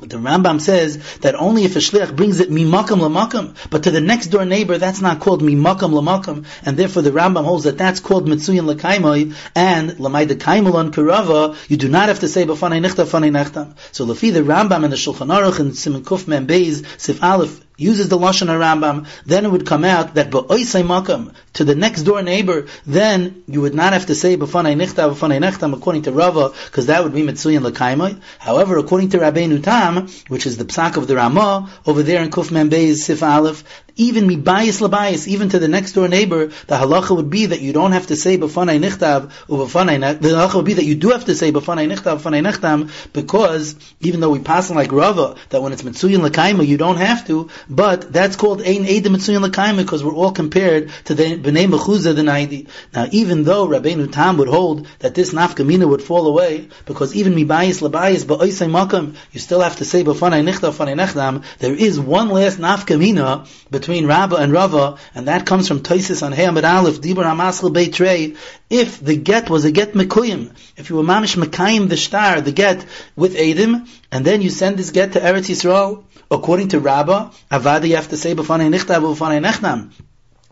The Rambam says that only if a shliach brings it mimakam lamakam, but to the next door neighbor, that's not called mimakam lamakam, and therefore the Rambam holds that that's called mitzuyin lakaimoi, and lamayda kaimulon karava, you do not have to say b'fanei nechta fanei nechtam. So lefi the Rambam and the Shulchan Aruch and Simon Kuf Membeis, Sif Aleph, uses the Lashon Rambam, then it would come out that ba'oisai makam, to the next door neighbor, then you would not have to say b'fanei nichta b'fanei nechtam according to Rava, because that would be mitzuyin l'kaimai. However, according to Rabbeinu Tam, which is the psak of the Ramah, over there in Kuf Membeiz Sif Aleph, even mibayis labayis, even to the next door neighbor, the halacha would be that you don't have to say b'fanei nichtav u'b'fanei The halacha would be that you do have to say b'fanei nichtav b'fanei nechtam because even though we pass on like Rava that when it's mitzuyin lekaima you don't have to, but that's called ein edim mitzuyin lekaima because we're all compared to the b'nei mechuzah the naidi. Now even though Rabbeinu Tam would hold that this nafkamina would fall away because even mibayis labayis ba'oisay makam you still have to say b'fanei nichtav b'fanei nechtam. There is one last nafkamina between between Rabba and Rava, and that comes from Toisis on Hayamid Aleph, Dibur Amaschel Beitrei, if the get was a get Mekuyim, if you were Mamish Mekayim the star, the get with Edim, and then you send this get to Eretz Yisrael, according to Rabba, Avada you have to say B'fanei Nichtav, B'fanei Nechnam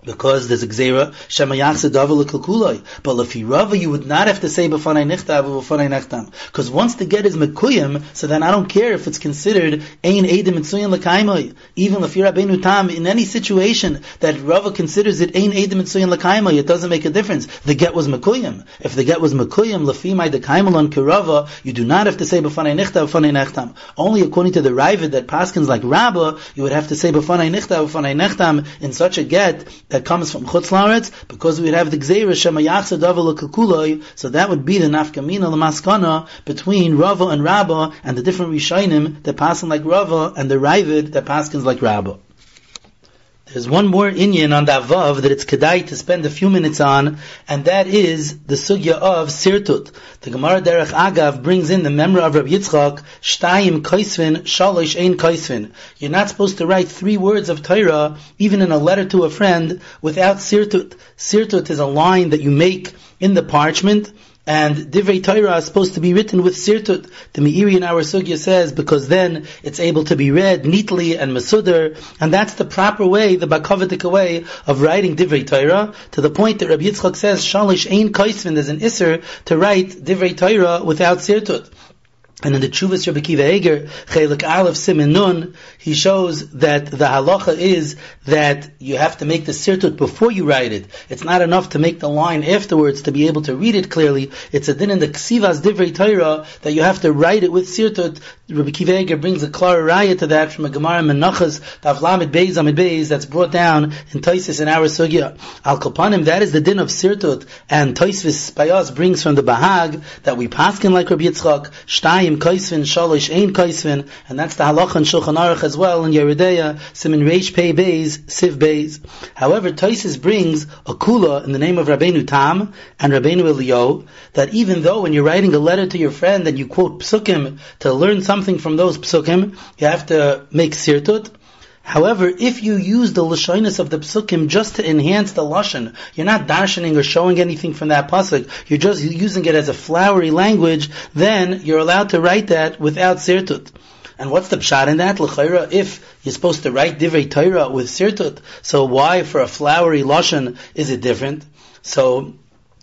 because there's a gzera shema yachse davar lekulkuloi. But if you would not have to say b'fanei nichtav b'fanei nechtam. Because once the get is mekuyim, so then I don't care if it's considered ein edim mitzuyin lekaimoi. Even you're tam, in any situation that rava considers it ein edim mitzuyin lekaimoi, it doesn't make a difference. The get was mekuyim. If the get was mekuyim lefimai dekaimelon kirava, you do not have to say b'fanei nichtav b'fanei nechtam. Only according to the Ravid that paskins like Rabba, you would have to say b'fanei nichtav b'fanei nechtam in such a get that comes from Chutz Laretz, because we would have the Gzeira Shema Yachsa so that would be the Nafkamina Lamaskana between Rava and Rabba and the different Rishonim that pass like Rava and the Ravid that paskins like Rabba. There's one more Inyan on that Vav that it's Kedai to spend a few minutes on, and that is the Sugya of Sirtut. The Gemara Derech Agav brings in the memory of Rabbi Yitzchak, Shtayim Kaisvin, Shalosh Ein Kaisvin. You're not supposed to write three words of Torah, even in a letter to a friend, without Sirtut. Sirtut is a line that you make in the parchment, and Divrei Torah is supposed to be written with sirtut. The Meiri in our sugya says because then it's able to be read neatly and masudar, and that's the proper way, the bakavadik way of writing Divrei Torah. To the point that Rabbi Yitzchak says shalish ein kaisvin. There's an isser to write Divrei Torah without sirtut. And in the Chuvas Rabbi Akiva Eger, Chelik Aleph Simin Nun, he shows that the halacha is that you have to make the sirtut before you write it. It's not enough to make the line afterwards to be able to read it clearly. It's a din in the Ksivas Divrei Torah that you have to write it with sirtut. Rabbi Kiva brings a klar raya to that from a Gemara Menachas, Tavlamid Beis Amid Beis, that's brought down in Taisis in our. Al Kapanim, that is the din of sirtut. And Taisvis Payas brings from the Bahag that we paskin like Rabbi Yitzchak, Shtayim Kaisvin, Shalish Ein Kaisvin, and that's the halacha in Shulchan Aruch as well in Yoreh Deah, Simin Reish Pei Beis, Siv Beis. However, Toises brings a kula in the name of Rabbeinu Tam and Rabbeinu Elio, that even though when you're writing a letter to your friend and you quote psukim to learn something from those psukim, you have to make sirtut, However, if you use the lashonis of the psukim just to enhance the lashon, you're not darshaning or showing anything from that pasuk. You're just using it as a flowery language. Then you're allowed to write that without sirtut. And what's the pshat in that? L'chayra, if you're supposed to write divrei Torah with sirtut, so why for a flowery lashon is it different? So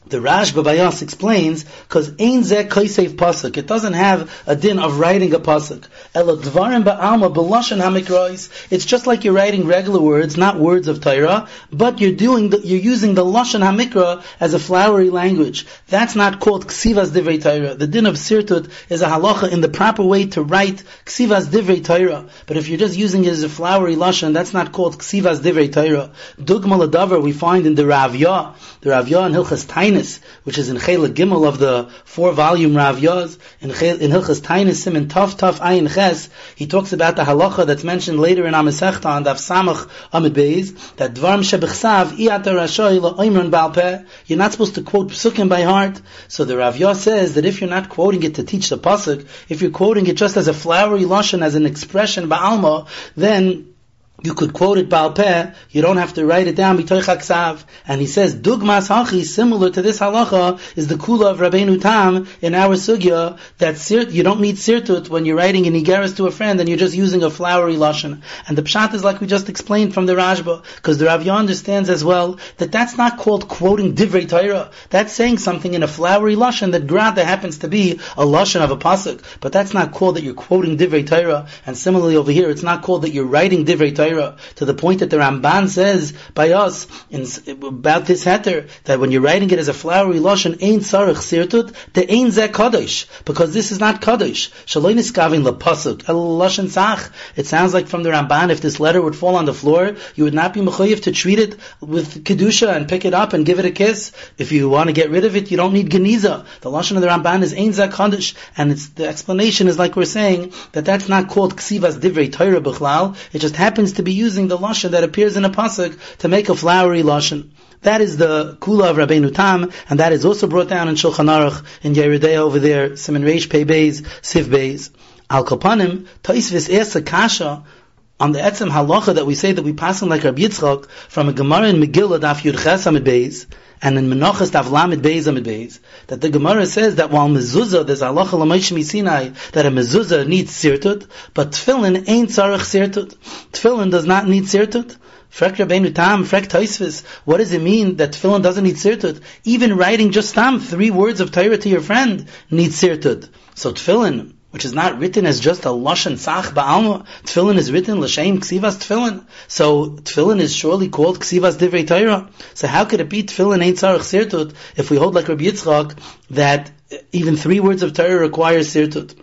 the Rash Babayas explains because ein zeh kaisef pasuk. It doesn't have a din of writing a pasuk. Elo dvarim ba'alma hamikrois. It's just like you're writing regular words, not words of Torah, but you're doing the, you're using the lashon hamikra as a flowery language. That's not called ksivas divrei Torah. The din of sirtut is a halacha in the proper way to write ksivas divrei Torah. But if you're just using it as a flowery lashon, that's not called ksivas divrei Torah. Dugma ladavar we find in the Ravya, the Ravya and Hilchas Tain which is in Chela Gimel of the four volume Rav Yoz, in, in Hilchas Tainis in Tov Tov Ayin Ches, he talks about the halacha that's mentioned later in Amesechta on Daf Samach Amid Beis, that Dvarm Shebechsav Iyata Rashoy Oimran Balpeh, you're not supposed to quote Psukim by heart. So the Rav Yoz says that if you're not quoting it to teach the Pasuk, if you're quoting it just as a flowery Lashon, as an expression Ba'alma, then you could quote it Baal Peh, you don't have to write it down, And he says, Dugmas Hachi, similar to this halacha, is the kula of Rabbeinu Tam in our sugya, that sir, you don't need sirtut when you're writing an Igeris to a friend and you're just using a flowery lashon. And the pshat is like we just explained from the Rashba, because the Rav understands as well that that's not called quoting Divrei Torah. That's saying something in a flowery lashon that grada happens to be a lashon of a pasuk. But that's not called that you're quoting Divrei Torah. And similarly over here, it's not called that you're writing Divrei Torah to the point that the Ramban says by us in, about this heter that when you're writing it as a flowery lashon, ain sarich sirtut, the ain zeh kadosh, because this is not kadosh. Shaloi niskavin lepasuk, el lashon sach. It sounds like from the Ramban, if this letter would fall on the floor, you would not be mechayiv to treat it with kedusha and pick it up and give it a kiss. If you want to get rid of it, you don't need geniza. The lashon of the Ramban is ain zeh kadosh, and it's the explanation is like we're saying that that's not called ksivas divrei Torah b'chlal. It just happens to be using the lashon that appears in a pasuk to make a flowery lashon. That is the kula of Rabbeinu Tam, and that is also brought down in Shulchan Aruch in Yoreh Deah over there, Simon Reish Pei Beis, Siv Beis. Al Kapanim, Taisvis Esa Kasha, on the etzem halacha that we say that we pass on like Rabbi Yitzchak from a Gemara in Megillah Daf Yud Ches Amid Beis, and in Menachas Daf Lamed Beis Amid Beis, that the Gemara says that while mezuzah, there's halacha l'mayshmi Sinai, that a mezuzah needs sirtut, but tefillin ain't tzarech sirtut. Tefillin does not need sirtut. Frek Rabbeinu Tam, Frek Taisvis. What does it mean that tefillin doesn't need sirtut? Even writing just tam, three words of Torah to your friend, needs sirtut. So tefillin, which is not written as just a lashon sach ba'alma. Tefillin is written l'shem ksivas tefillin. So tefillin is surely called ksivas divrei Torah. So how could it be tefillin ain't tzarich sirtut if we hold like Rabbi Yitzchak that even three words of Torah require sirtut?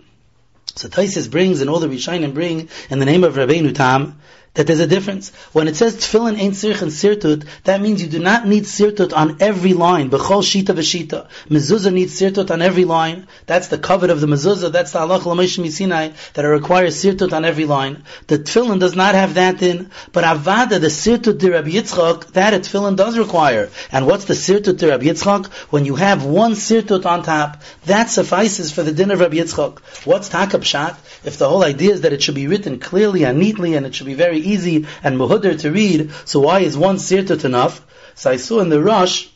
So Taisis brings and all the Rishonim bring in the name of Rabbeinu Tam that there's a difference. When it says tefillin ain't sirch and sirtut, that means you do not need sirtut on every line. B'chol shita v'shita. Mezuzah needs sirtut on every line. That's the covet of the mezuzah. That's the halach l'meish misinai that requires sirtut on every line. The tefillin does not have that in, but avada, the sirtut de Rabbi Yitzchak, that a tefillin does require. And what's the sirtut de Rabbi Yitzchak? When you have one sirtut on top, that suffices for the din of Rabbi Yitzchak. What's takab shat? If the whole idea is that it should be written clearly and neatly and it should be very easy and muhudr to read, so why is one sirtut enough? So I saw in the Rush,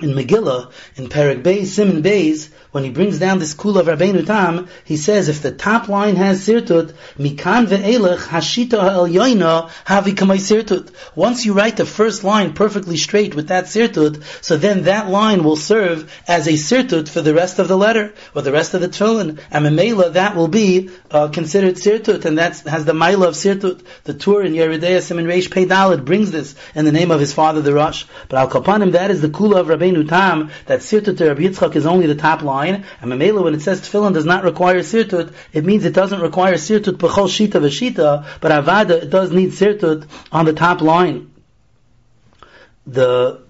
in Megillah, in Perak Beis, Simon Beis, when he brings down this kula of Rabbeinu Tam, he says if the top line has sirtut, mikan ve'elech hashita ha'elyoina havi kamay sirtut. Once you write the first line perfectly straight with that sirtut, so then that line will serve as a sirtut for the rest of the letter, or the rest of the tefillin. And memela, that will be uh, considered sirtut, and that has the maila of sirtut. The Tur in Yoreh Deah Simon Reish Peidalid brings this in the name of his father, the Rosh. But Al Kapanim, that is the kula of Rabbeinu Tam, that sirtut to Rabbi Yitzchak is only the top line, and Mamela, when it says tefillin does not require sirtut, it means it doesn't require sirtut b'chol shita v'shita, but avada, it does need sirtut on the top line. The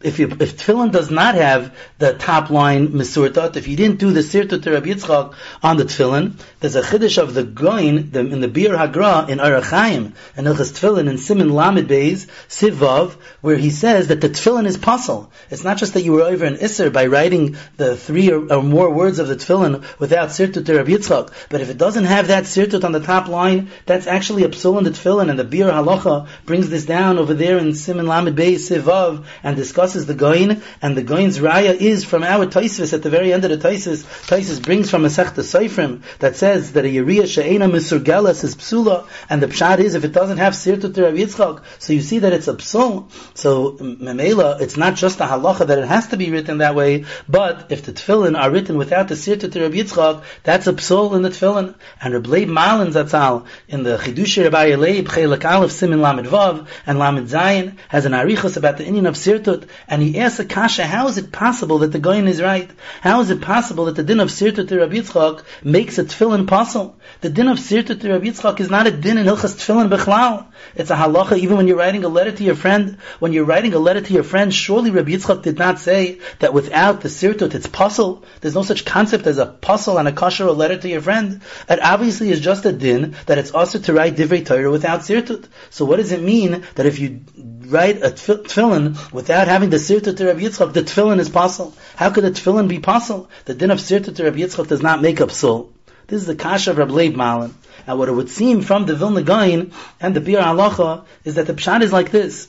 if you, if tefillin does not have the top line mesurtat, if you didn't do the sirtut to Rabbi Yitzchak on the tefillin, there's a chiddush of the goin the, in the Biur Hagra in Orach Chaim and Ilchas Tefillin in Simon Lamed Beis Sivav, where he says that the tefillin is puzzle. It's not just that you were over an isser by writing the three or, or, more words of the tefillin without sirtut to Rabbi Yitzchak, but if it doesn't have that sirtut on the top line, that's actually a psul in the tefillin, and the Biur Halacha brings this down over there in Simon Lamed Beis Sivav and discusses discusses the Goin, and the Goin's Raya is from our Taisvis at the very end of the Taisvis. Taisvis brings from a Sechta Seifrim that says that a Yeriya She'ena Misurgelas is Psula, and the Pshat is if it doesn't have Sirtut to Rav Yitzchak, so you see that it's a Psul. So, Memela, it's not just a halacha that it has to be written that way, but if the Tefillin are written without the Sirtut to Rav Yitzchak, that's a Psul in the Tefillin. And Reb Malin Zatzal, in the Chidush Rabbi Leib, Chelak Aleph, Simin Lamed Vav, and Lamed Zayin, has an arichos about the Indian of Sirtut, and he asks Akasha, how is it possible that the Goyin is right? How is it possible that the din of Sirta to Rabbi Yitzchak makes a tefillin possible? The din of Sirta to Rabbi Yitzchak is not a din in Hilchas Tefillin Bechlal. It's a halacha even when you're writing a letter to your friend. When you're writing a letter to your friend, surely Rabbi Yitzchak did not say that without the Sirtut it's puzzle. There's no such concept as a puzzle and a kosher a letter to your friend. That obviously is just a din that it's also to write divrei Torah without Sirtut. So what does it mean that if you write a tefillin without having the sirta to Rabbi Yitzchak, the tefillin is possible. How could the tefillin be possible? The din of sirta to Rabbi Yitzchak does not make up soul. This is the kasha of Rabbi Leib Malin. And what it would seem from the Vilna Gaon and the Biur Halacha is that the Pshat is like this.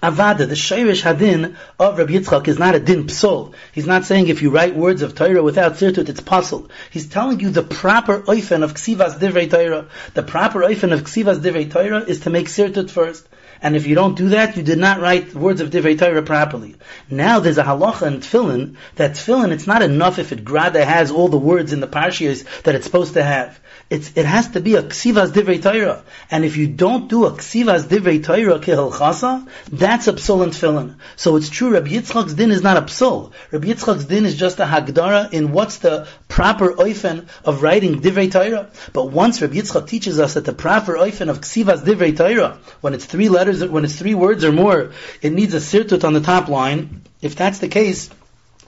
Avada, the Shirish Hadin of Rabbi Yitzchak is not a din psol. He's not saying if you write words of Torah without sirtut, it's puzzle. He's telling you the proper oifen of ksivas divrei Torah. The proper oifen of ksivas divrei Torah is to make sirtut first. And if you don't do that, you did not write words of Divrei Torah properly. Now there's a halacha in tefillin that tefillin, it's not enough if it grada has all the words in the parshiyas that it's supposed to have. It's, it has to be a ksivas divrei Torah. And if you don't do a ksivas divrei Torah kehilchasa, that's a psul in tefillin. So it's true, Rabbi Yitzchak's din is not a psul. Rabbi Yitzchak's din is just a hagdara in what's the proper oifen of writing divrei Torah. But once Rabbi Yitzchak teaches us that the proper oifen of ksivas divrei Torah, when it's three letters, when it's three words or more, it needs a sirtut on the top line. If that's the case,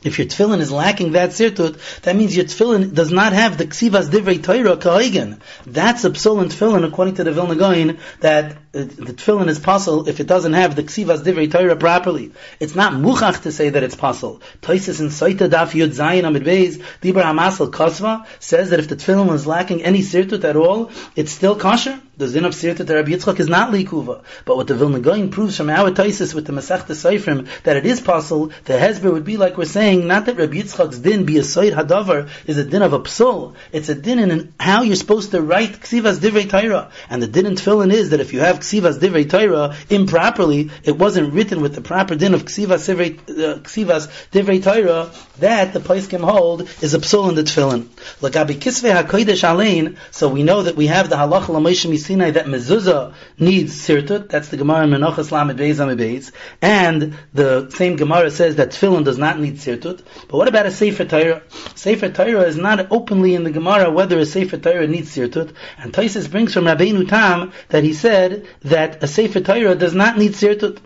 if your tefillin is lacking that sirtut, that means your tefillin does not have the ksivas divrei Torah ka'igen. That's a psul in tefillin according to the Vilna Gaon that the tefillin is possible if it doesn't have the ksivas divrei Torah properly. It's not muchach to say that it's possible. Toises in Soita Daf Yud Zayin Amid Beis Dibra Hamasel Kosva says that if the tefillin is lacking any sirtut at all, it's still kosher. The zin of sirtut Rabbi Yitzchak is not likuva. But what the Vilna Gaon proves from our Toises with the Masech Seifrim that it is possible, the Hezber would be like we're saying saying not that Rabbi Yitzchak's din be a soid hadavar is a din of a psul. It's a din in how you're supposed to write ksivas divrei Torah. And the din in tefillin is that if you have ksivas divrei Torah improperly, it wasn't written with the proper din of ksivas divrei, uh, ksivas divrei Torah, that the place can hold is a psul in the tefillin. Lagabi kisvei hakodesh alein, so we know that we have the halacha l'moshe misinai that mezuzah needs sirtut, that's the Gemara in Menachas Lamed Beis Beis, and the same Gemara says that tefillin does not need sirtut. But what about a Sefer Torah? Sefer Torah is not openly in the Gemara whether a Sefer Torah needs sirtut. And Taisus brings from Rabbeinu Tam that he said that a Sefer Torah does not need sirtut.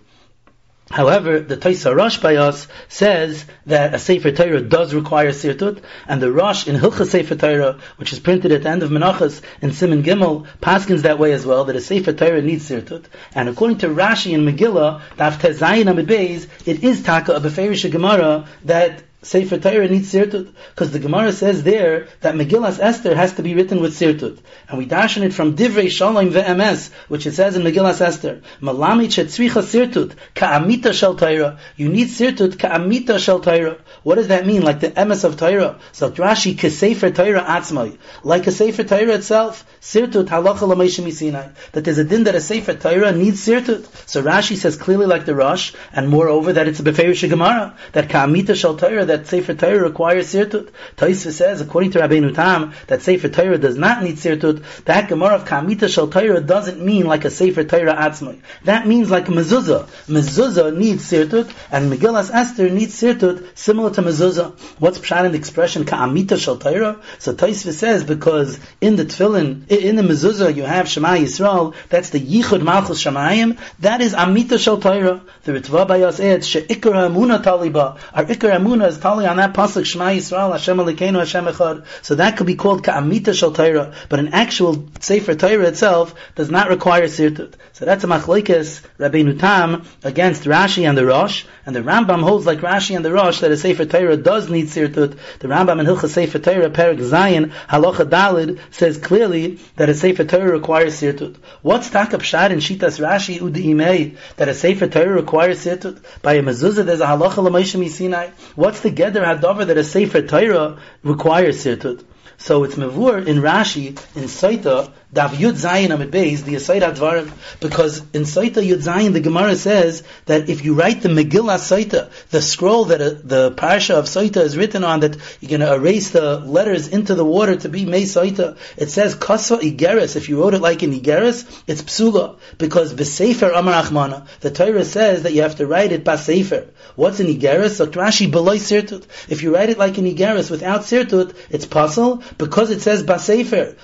However, the Taisa Rosh by us says that a Sefer Torah does require Sirtut, and the Rosh in Hilchas Sefer Torah, which is printed at the end of Menachas in Simon Gimel, paskins that way as well, that a Sefer Torah needs Sirtut. And according to Rashi in Megillah, Daf Tezayin Amid Beis, it is Taka of a Beferish Gemara that Sefer Torah needs sirtut because the Gemara says there that Megillas Esther has to be written with sirtut, and we darshan it from Divrei Shalom VMS, which it says in Megillas Esther, Malami chetzricha sirtut ka'amita shel Torah. You need sirtut ka'amita shel Torah. What does that mean? Like the emes of Torah. So Rashi kesefer Torah atzmai, like a sefer Torah itself. Sirtut halacha l'meishim Sinai. That there's a din that a sefer Torah needs sirtut. So Rashi says clearly like the Rosh, and moreover that it's a beferish Gemara that ka'amita shel Torah that Sefer Torah requires sirtut. Taisva says, according to Rabbeinu Tam, that Sefer Torah does not need sirtut. That Gemara of Kamita Shal Torah doesn't mean like a Sefer Torah atzmai. That means like mezuzah. Mezuzah needs sirtut, and Megillas Esther needs sirtut, similar to mezuzah. What's pshat in the expression Kamita Shal Torah? So Taisva says, because in the tefillin, in the mezuzah, you have Shema Yisrael, that's the Yichud Malchus Shemayim, that is Amita Shal Torah. The Ritva Bayas adds, She'ikar Amuna Taliba. Our Ikar Amuna is tali on that pasuk Shema Yisrael Hashem Hashem Echad. So that could be called Ka'amita Shal Torah, but an actual Sefer Torah itself does not require sirtut. So that's a machlekes Rabbeinu Tam against Rashi and the Rosh, and the Rambam holds like Rashi and the Rosh that a Sefer Torah does need sirtut. The Rambam in Hilchas Sefer Torah Perak Zayin Halacha Dalid says clearly that a Sefer Torah requires sirtut. What's takap shad in Shitas Rashi Udi that a Sefer Torah requires sirtut? By a mezuzah there's a Halacha L'Moshe Sinai. What's the Geder Hadavar that a Sefer Torah requires sirtut? So it's mevur in Rashi in Saita Dav Yud Zayin Amid Beis, the Yisayid Advarim, because in Saita Yud Zayin, the Gemara says that if you write the Megillah Saita, the scroll that uh, the Parsha of Saita is written on, that you're going to erase the letters into the water to be Mei Saita, it says Kasa Igeres. If you wrote it like an Igeres, it's Psula, because Besefer Amar Achmana, the Torah says that you have to write it Basefer. What's an Igeres? So Rashi Beloy Sirtut. If you write it like an Igeres without Sirtut, it's puzzle because it says Basefer.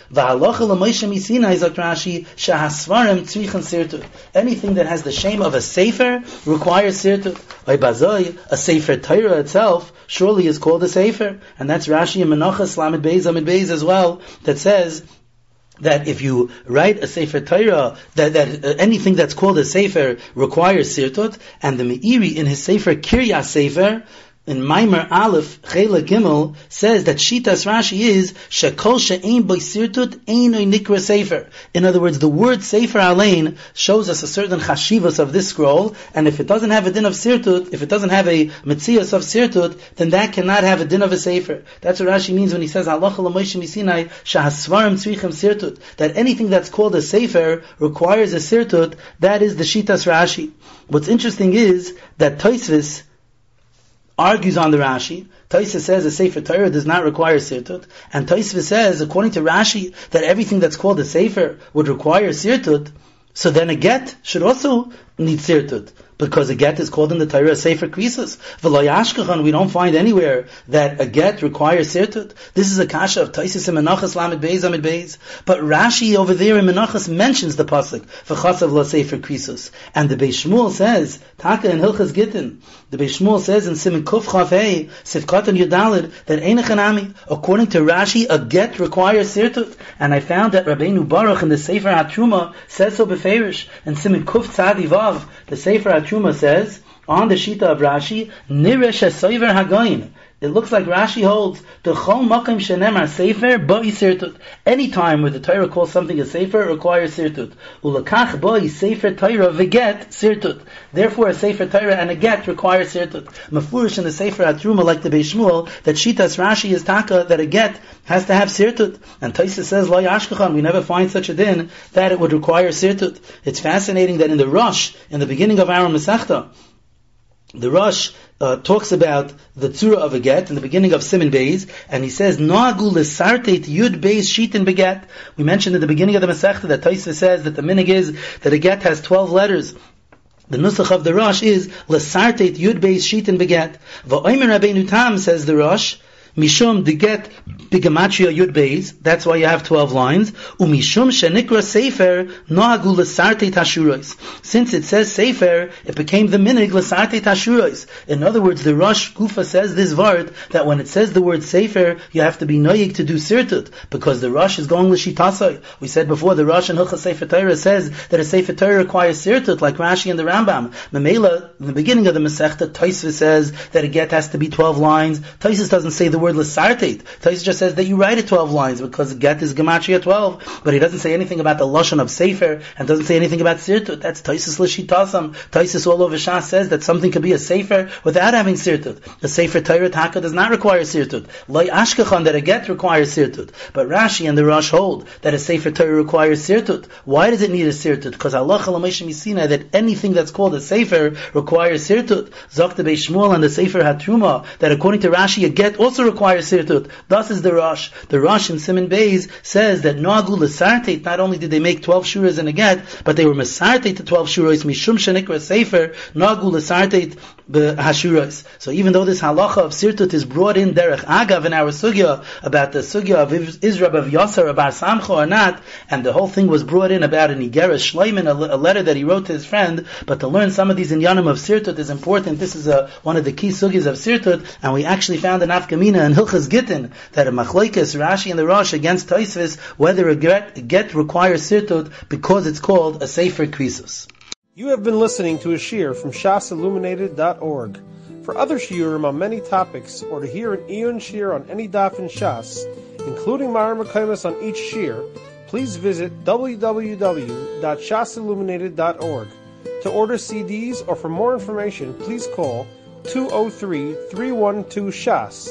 Sinai Zok Rashi Shahasvarim Tzrichen Sirtut. Anything that has the shame of a sefer requires sirtut. Bazoi, a sefer Torah itself surely is called a sefer, and that's Rashi and Menachas Lamed Beis Amid Beis as well that says that if you write a Sefer Torah, that, that uh, anything that's called a Sefer requires Sirtut, and the Meiri in his Sefer Kirya Sefer in Maimer Aleph Chela Gimel says that Shitas Rashi is Shekol She'ein Boi Sirtut Ein Nikra Sefer. In other words, the word Sefer Alein shows us a certain chashivas of this scroll, and if it doesn't have a din of Sirtut, if it doesn't have a Metzias of Sirtut, then that cannot have a din of a Sefer. That's what Rashi means when he says Allah Moshe Misinai Shahasvarim Tzrichem Sirtut. That anything that's called a Sefer requires a Sirtut. That is the Shitas Rashi. What's interesting is that Toisvis argues on the Rashi. Taisa says a Sefer Torah does not require Sirtut, and Taisa says, according to Rashi, that everything that's called a Sefer would require Sirtut, so then a get should also need Sirtut because a get is called in the Torah Sefer Krisus. V'lo we don't find anywhere that a get requires sirtut. This is a kasha of Taisis and Menachas Lamed Beis Amid Beis. But Rashi over there in Menachas mentions the pasuk v'chasav lo Sefer and the Beis Shmuel says Taka and Hilchas Gittin. The Beis Shmuel says in Simon Kuf Chafei Sifkat and Yudalid that Einachanami, according to Rashi, a get requires sirtut. And I found that Rabbeinu Baruch in the Sefer HaTruma says so beferish. And Simon Kuf Tzadi Vav, the Sefer HaTruma Truma says, on the Shita of Rashi, Niresh Hagoyin. It looks like Rashi holds the chol makim shenemar sefer ba'i sirtut. Any time where the Torah calls something a sefer, it requires sirtut. Ulakach ba'i sefer Torah v'get sirtut. Therefore, a sefer Torah and a get require sirtut. Mafurish in the sefer Atruma, like the Beishmuel, that Shitas Rashi is taka that a get has to have sirtut. And Taisa says lo yashkachan. We never find such a din that it would require sirtut. It's fascinating that in the rush in the beginning of our Masechta, the Rosh uh, talks about the tzura of a get in the beginning of Siman Beis, and he says, Noagu lesartet yud beis shitin beget. We mentioned in the beginning of the Masechta that Taisa says that the minig is that a get has 12 letters. The nusach of the Rosh is lesartet yud beis shitin beget. Va'omer Rabbeinu Tam says the Rosh, Mishum get bigamatria yud beis. That's why you have twelve lines. Umishum shenikra sefer. Since it says sefer, it became the minig lesarte tashuros. In other words, the Rosh Gufa says this word that when it says the word sefer, you have to be noyig to do sirtut because the Rosh is going l'shitasai. We said before the Rosh in Hilchas Sefer Torah says that a Sefer Torah requires sirtut like Rashi and the Rambam. Memela, in the beginning of the Masechta, Tosfos says that a get has to be twelve lines. Tosfos doesn't say the word l'sartet. Tais just says that you write it 12 lines because get is gematria 12, but he doesn't say anything about the lashon of sefer and doesn't say anything about sirtut. That's Tosfos l'shitasam. Tosfos all over Shas says that something could be a sefer without having sirtut. The sefer Torah Taka does not require sirtut. Loi ashkachan that a get requires sirtut. But Rashi and the Rosh hold that a sefer Torah requires sirtut. Why does it need a sirtut? Because Allah misina that anything that's called a sefer requires sirtut. Zokta Shmuel and the sefer Hatruma that according to Rashi a get also requires sirtut. Thus is the Rosh. The Rosh in Siman Beis says that Noagu L'sartet, not only did they make 12 shuras in a get, but they were Mesartet to 12 shuras, Mishum Shenikra Sefer, Noagu L'sartet Hashuras. So even though this halacha of sirtut is brought in derech agav in our sugya about the sugya of Israel of Yasser Bar Samcha or not, and the whole thing was brought in about an Igeres Shleiman, a, letter that he wrote to his friend, but to learn some of these inyanim of sirtut is important. This is a, one of the key sugyas of sirtut, and we actually found an afkamina in Hilchas Gittin that a machlekes Rashi and the Rosh against Tosfos whether a get, get requires sirtut because it's called a sefer krisus. You have been listening to a shiur from shasilluminated.org. For other shiurim on many topics, or to hear an Eon shiur on any daf in Shas, including mareh mekomos on each shiur, please visit www.shasilluminated.org. To order CDs or for more information, please call 203 312 Shas.